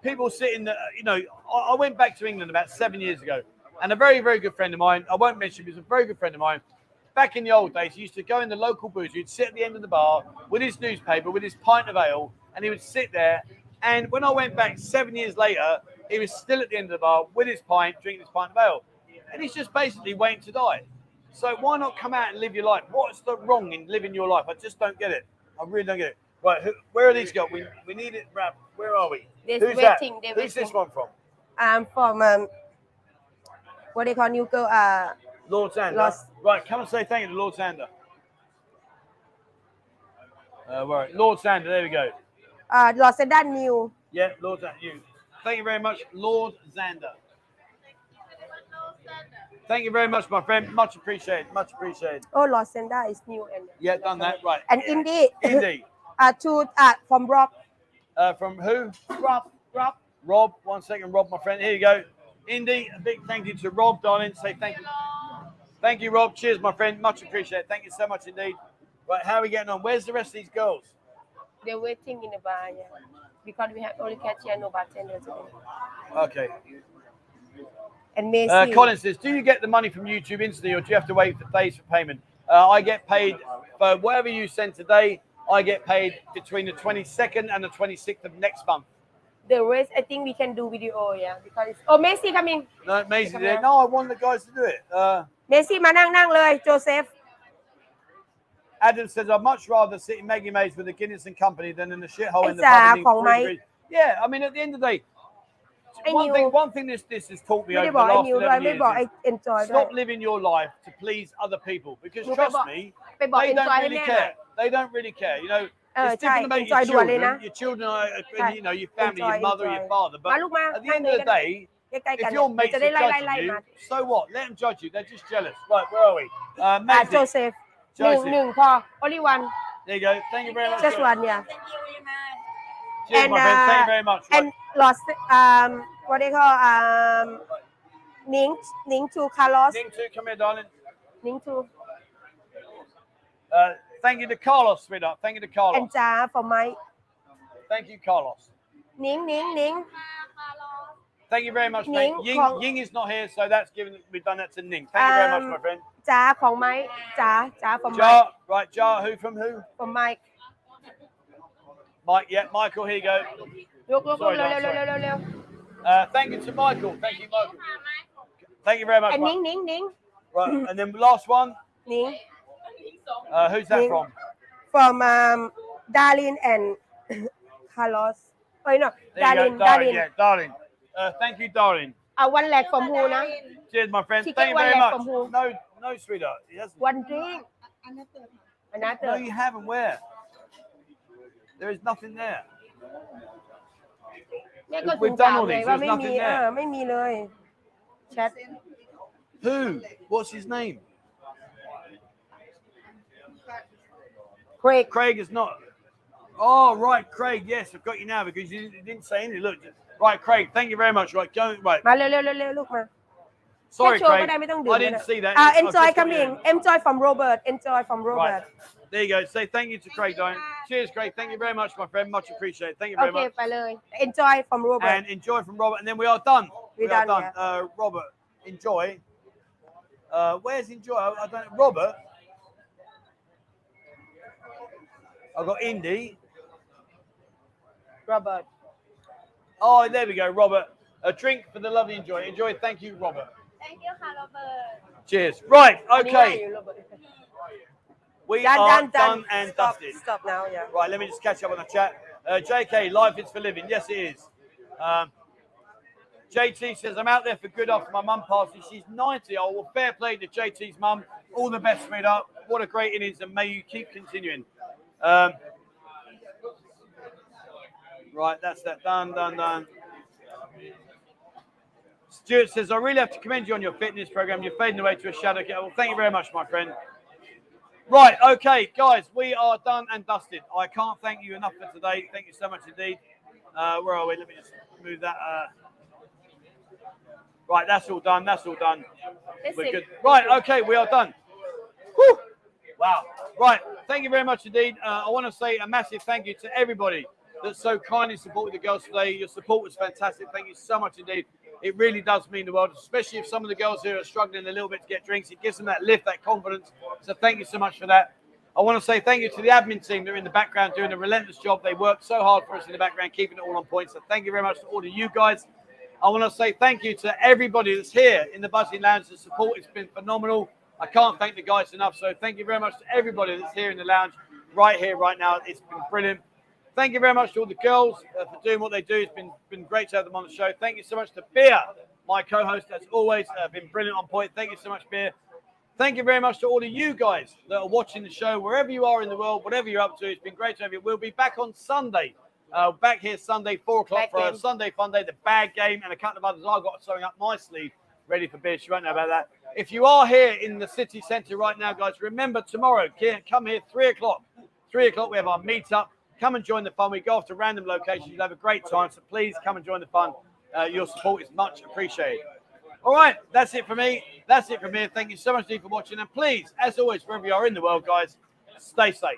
people sitting. there. you know, I, I went back to England about seven years ago, and a very, very good friend of mine. I won't mention, him. he's a very good friend of mine Back in the old days, he used to go in the local booze, he'd sit at the end of the bar with his newspaper, with his pint of ale, and he would sit there. And when I went back seven years later, he was still at the end of the bar with his pint, drinking his pint of ale. And he's just basically waiting to die. So why not come out and live your life? What's the wrong in living your life? I just don't get it. I really don't get it. Right, who, where are these guys? We, we need it, Rab. Where are we? They're Who's waiting, that? Who's this one from? I'm um from um what they call new girl uh Lord Xander. Lord- Right, come and say thank you to Lord Xander. Uh? Lord Xander, there we go. uh Los Angeles new Yeah, Lord Xander, you. Thank you very much, Lord Xander. Thank you very much, my friend. Much appreciated. Much appreciated. oh Lord Angeles is new and Yeah, done that. Right. and indie Indy. uh two uh from Rob Uh, from who? Rob Rob Rob. One second, Rob, my friend. Here you go. Indy, a big thank you to Rob, darling. Say thank you. Thank you, Rob. Cheers, my friend. Much appreciated. Thank you so much indeed. Right, how are we getting on? Where's the rest of these girls? they're waiting in the bar yeah because we have only cashier no bartender today Okay. and Macy Uh, Colin says, do you get the money from YouTube instantly or do you have to wait for days for payment? Uh, I get paid for whatever you send today. I get paid between the 22nd and the 26th of next month. the rest I think we can do video yeah because it's, oh Macy coming No, here. No, I want the guys to do it. Uh, Macy มานั่งนั่งเลยโจเซฟ Adam says, I'd much rather sit in Maggie Mays with the Guinness and Company than in the shithole in the ไอ้จ๋า pub. eatingของ free ไม้ drinks." Yeah, I mean, at the end of the day, I one knew- thing, one thing this this has taught me ไม่ over ได้ the บอกไอ้ last นิวด้วย 11 ไม่บอก years ไอ้ is เอนจอยด้วย stop living your life to please other people because หนูไป trust บอก me, ไปบอก they เอน don't จอยให้ really แม่หน่อย care. They don't really care. You know, เออ it's ใช่ different เอน about จอย your ด่วนเลย children. นะ Your children are, Right. you know, your family, Enjoy, your mother, enjoy. your father. มา But ลูกมา at the ให้ end เลย of ก็ the ได้ day, ใกล้ๆกัน if you're mates are judging you, so what? Let them judge you. They're just jealous. Right, where are we? Uh, Uh, Joseph. Joseph. Nung, Nung, Paul. Only one. There you go. Thank you very much. Just one, yeah. Cheers, and, my friend. Thank you uh, very much. Right. And lost, um, what do you call, um, Ning, Ning to Carlos. Ning to, come here, darling. Ning to. Uh, thank you to Carlos, sweetheart. Thank you to Carlos. And uh, for my. Thank you, Carlos. Ning, Ning, Ning. Carlos. Thank you very much, Ning mate. Ying, Kong- Ying is not here, so that's given. We've done that to Ning. Thank you very much, Um, my friend. จ้าของไม้จ้าจ้า for Mike Jar, right? Jar, who from who? for Mike Mike. Yeah, Michael. Here you go. ยกยก Sorry, เร็ว no, เร็วเร็ว sorry. เร็วเร็ว Uh, thank you to Michael. Thank you, Michael. Thank you very much. อันนิ้ง Mike. นิ้งนิ้ง Right, and then last one. นิ้ง Uh, who's that Ning. from? from um Darlene and Carlos เอ้ย no There you Darlene go, darling. Darlene Yeah, darling. Uh, thank you, darling. อ่ะ one leg from who นะ Cheers, my friend. She Thank you get one very leg much. from who? No, no, sweetheart. He hasn't. one drink Another. another No, you haven't. Where? There is nothing there. แม่ก็ We've ถึง done ถาม all เลย these, ว่า there's ไม่มี nothing เอ there. อไม่มีเลยแชท Who? What's his name? Craig Craig is not. Oh, right, Craig. Yes, I've got you now because you didn't- didn't say anything. Look, Right, Craig, thank you very much. Right, go. Right. Ma, look. Sorry, Craig. I didn't see that. Uh, enjoy coming. Enjoy from Robert. Enjoy from Robert. Right. There you go. Say thank you to Craig, Craig, Diane. Cheers, Craig. Thank you very much, my friend. Much appreciated. Thank you very okay, much. Okay, Enjoy from Robert. And enjoy from Robert. And then we are done. We're we done, are done. Yeah. Uh, Robert, enjoy. Uh, where's enjoy? I don't Robert. I've got Indy. Robert. Oh, there we go, Robert. A drink for the lovely enjoy. Enjoy. Thank you, Robert. Thank you, Robert. Cheers. Right. Okay. We are done, done. and Stop, dusted. stop now, yeah. Right. Let me just catch up on the chat. Uh, JK, life is for living. Yes, it is. Um, JT says, I'm out there for good after my mum passes. She's 90. Oh, well, fair play to JT's mum. All the best, sweetheart. What a great innings, and may you keep continuing. Um, right, that's that. Done, done, done. Stuart says, I really have to commend you on your fitness program. You're fading away to a shadow. Well, thank you very much, my friend. Right, okay, guys, we are done and dusted. I can't thank you enough for today. Thank you so much indeed. Uh, where are we? Let me just move that. Uh... Right, that's all done. That's all done. That's We're good. Right, okay, we are done. Whew. Wow. Right, thank you very much indeed. Uh, I want to say a massive thank you to everybody that so kindly supported the girls today. Your support was fantastic. Thank you so much indeed. It really does mean the world, especially if some of the girls here are struggling a little bit to get drinks. It gives them that lift, that confidence. So thank you so much for that. I want to say thank you to the admin team that are in the background doing a relentless job. They work so hard for us in the background, keeping it all on point. So thank you very much to all of you guys. I want to say thank you to everybody that's here in the Buzzin Lounge. The support has been phenomenal. I can't thank the guys enough. So thank you very much to everybody that's here in the lounge, right here, right now. It's been brilliant. Thank you very much to all the girls uh, for doing what they do. It's been been great to have them on the show. Thank you so much to Beer, my co-host, as always, uh, been brilliant on point. Thank you so much, Beer. Thank you very much to all of you guys that are watching the show, wherever you are in the world, whatever you're up to. It's been great to have you. We'll be back on Sunday. Uh, back here Sunday, four o'clock Bag for game. Sunday fun day, the bag game, and a couple of others. I've got something up my sleeve ready for beer. She won't know about that. If you are here in the city centre right now, guys, remember tomorrow, come here three o'clock. Three o'clock, we have our meetup. Come and join the fun. We go off to random locations. You'll have a great time. So please come and join the fun. Uh, your support is much appreciated. All right, that's it for me. That's it from me. Thank you so much indeed for watching. And please, as always, wherever you are in the world, guys, stay safe.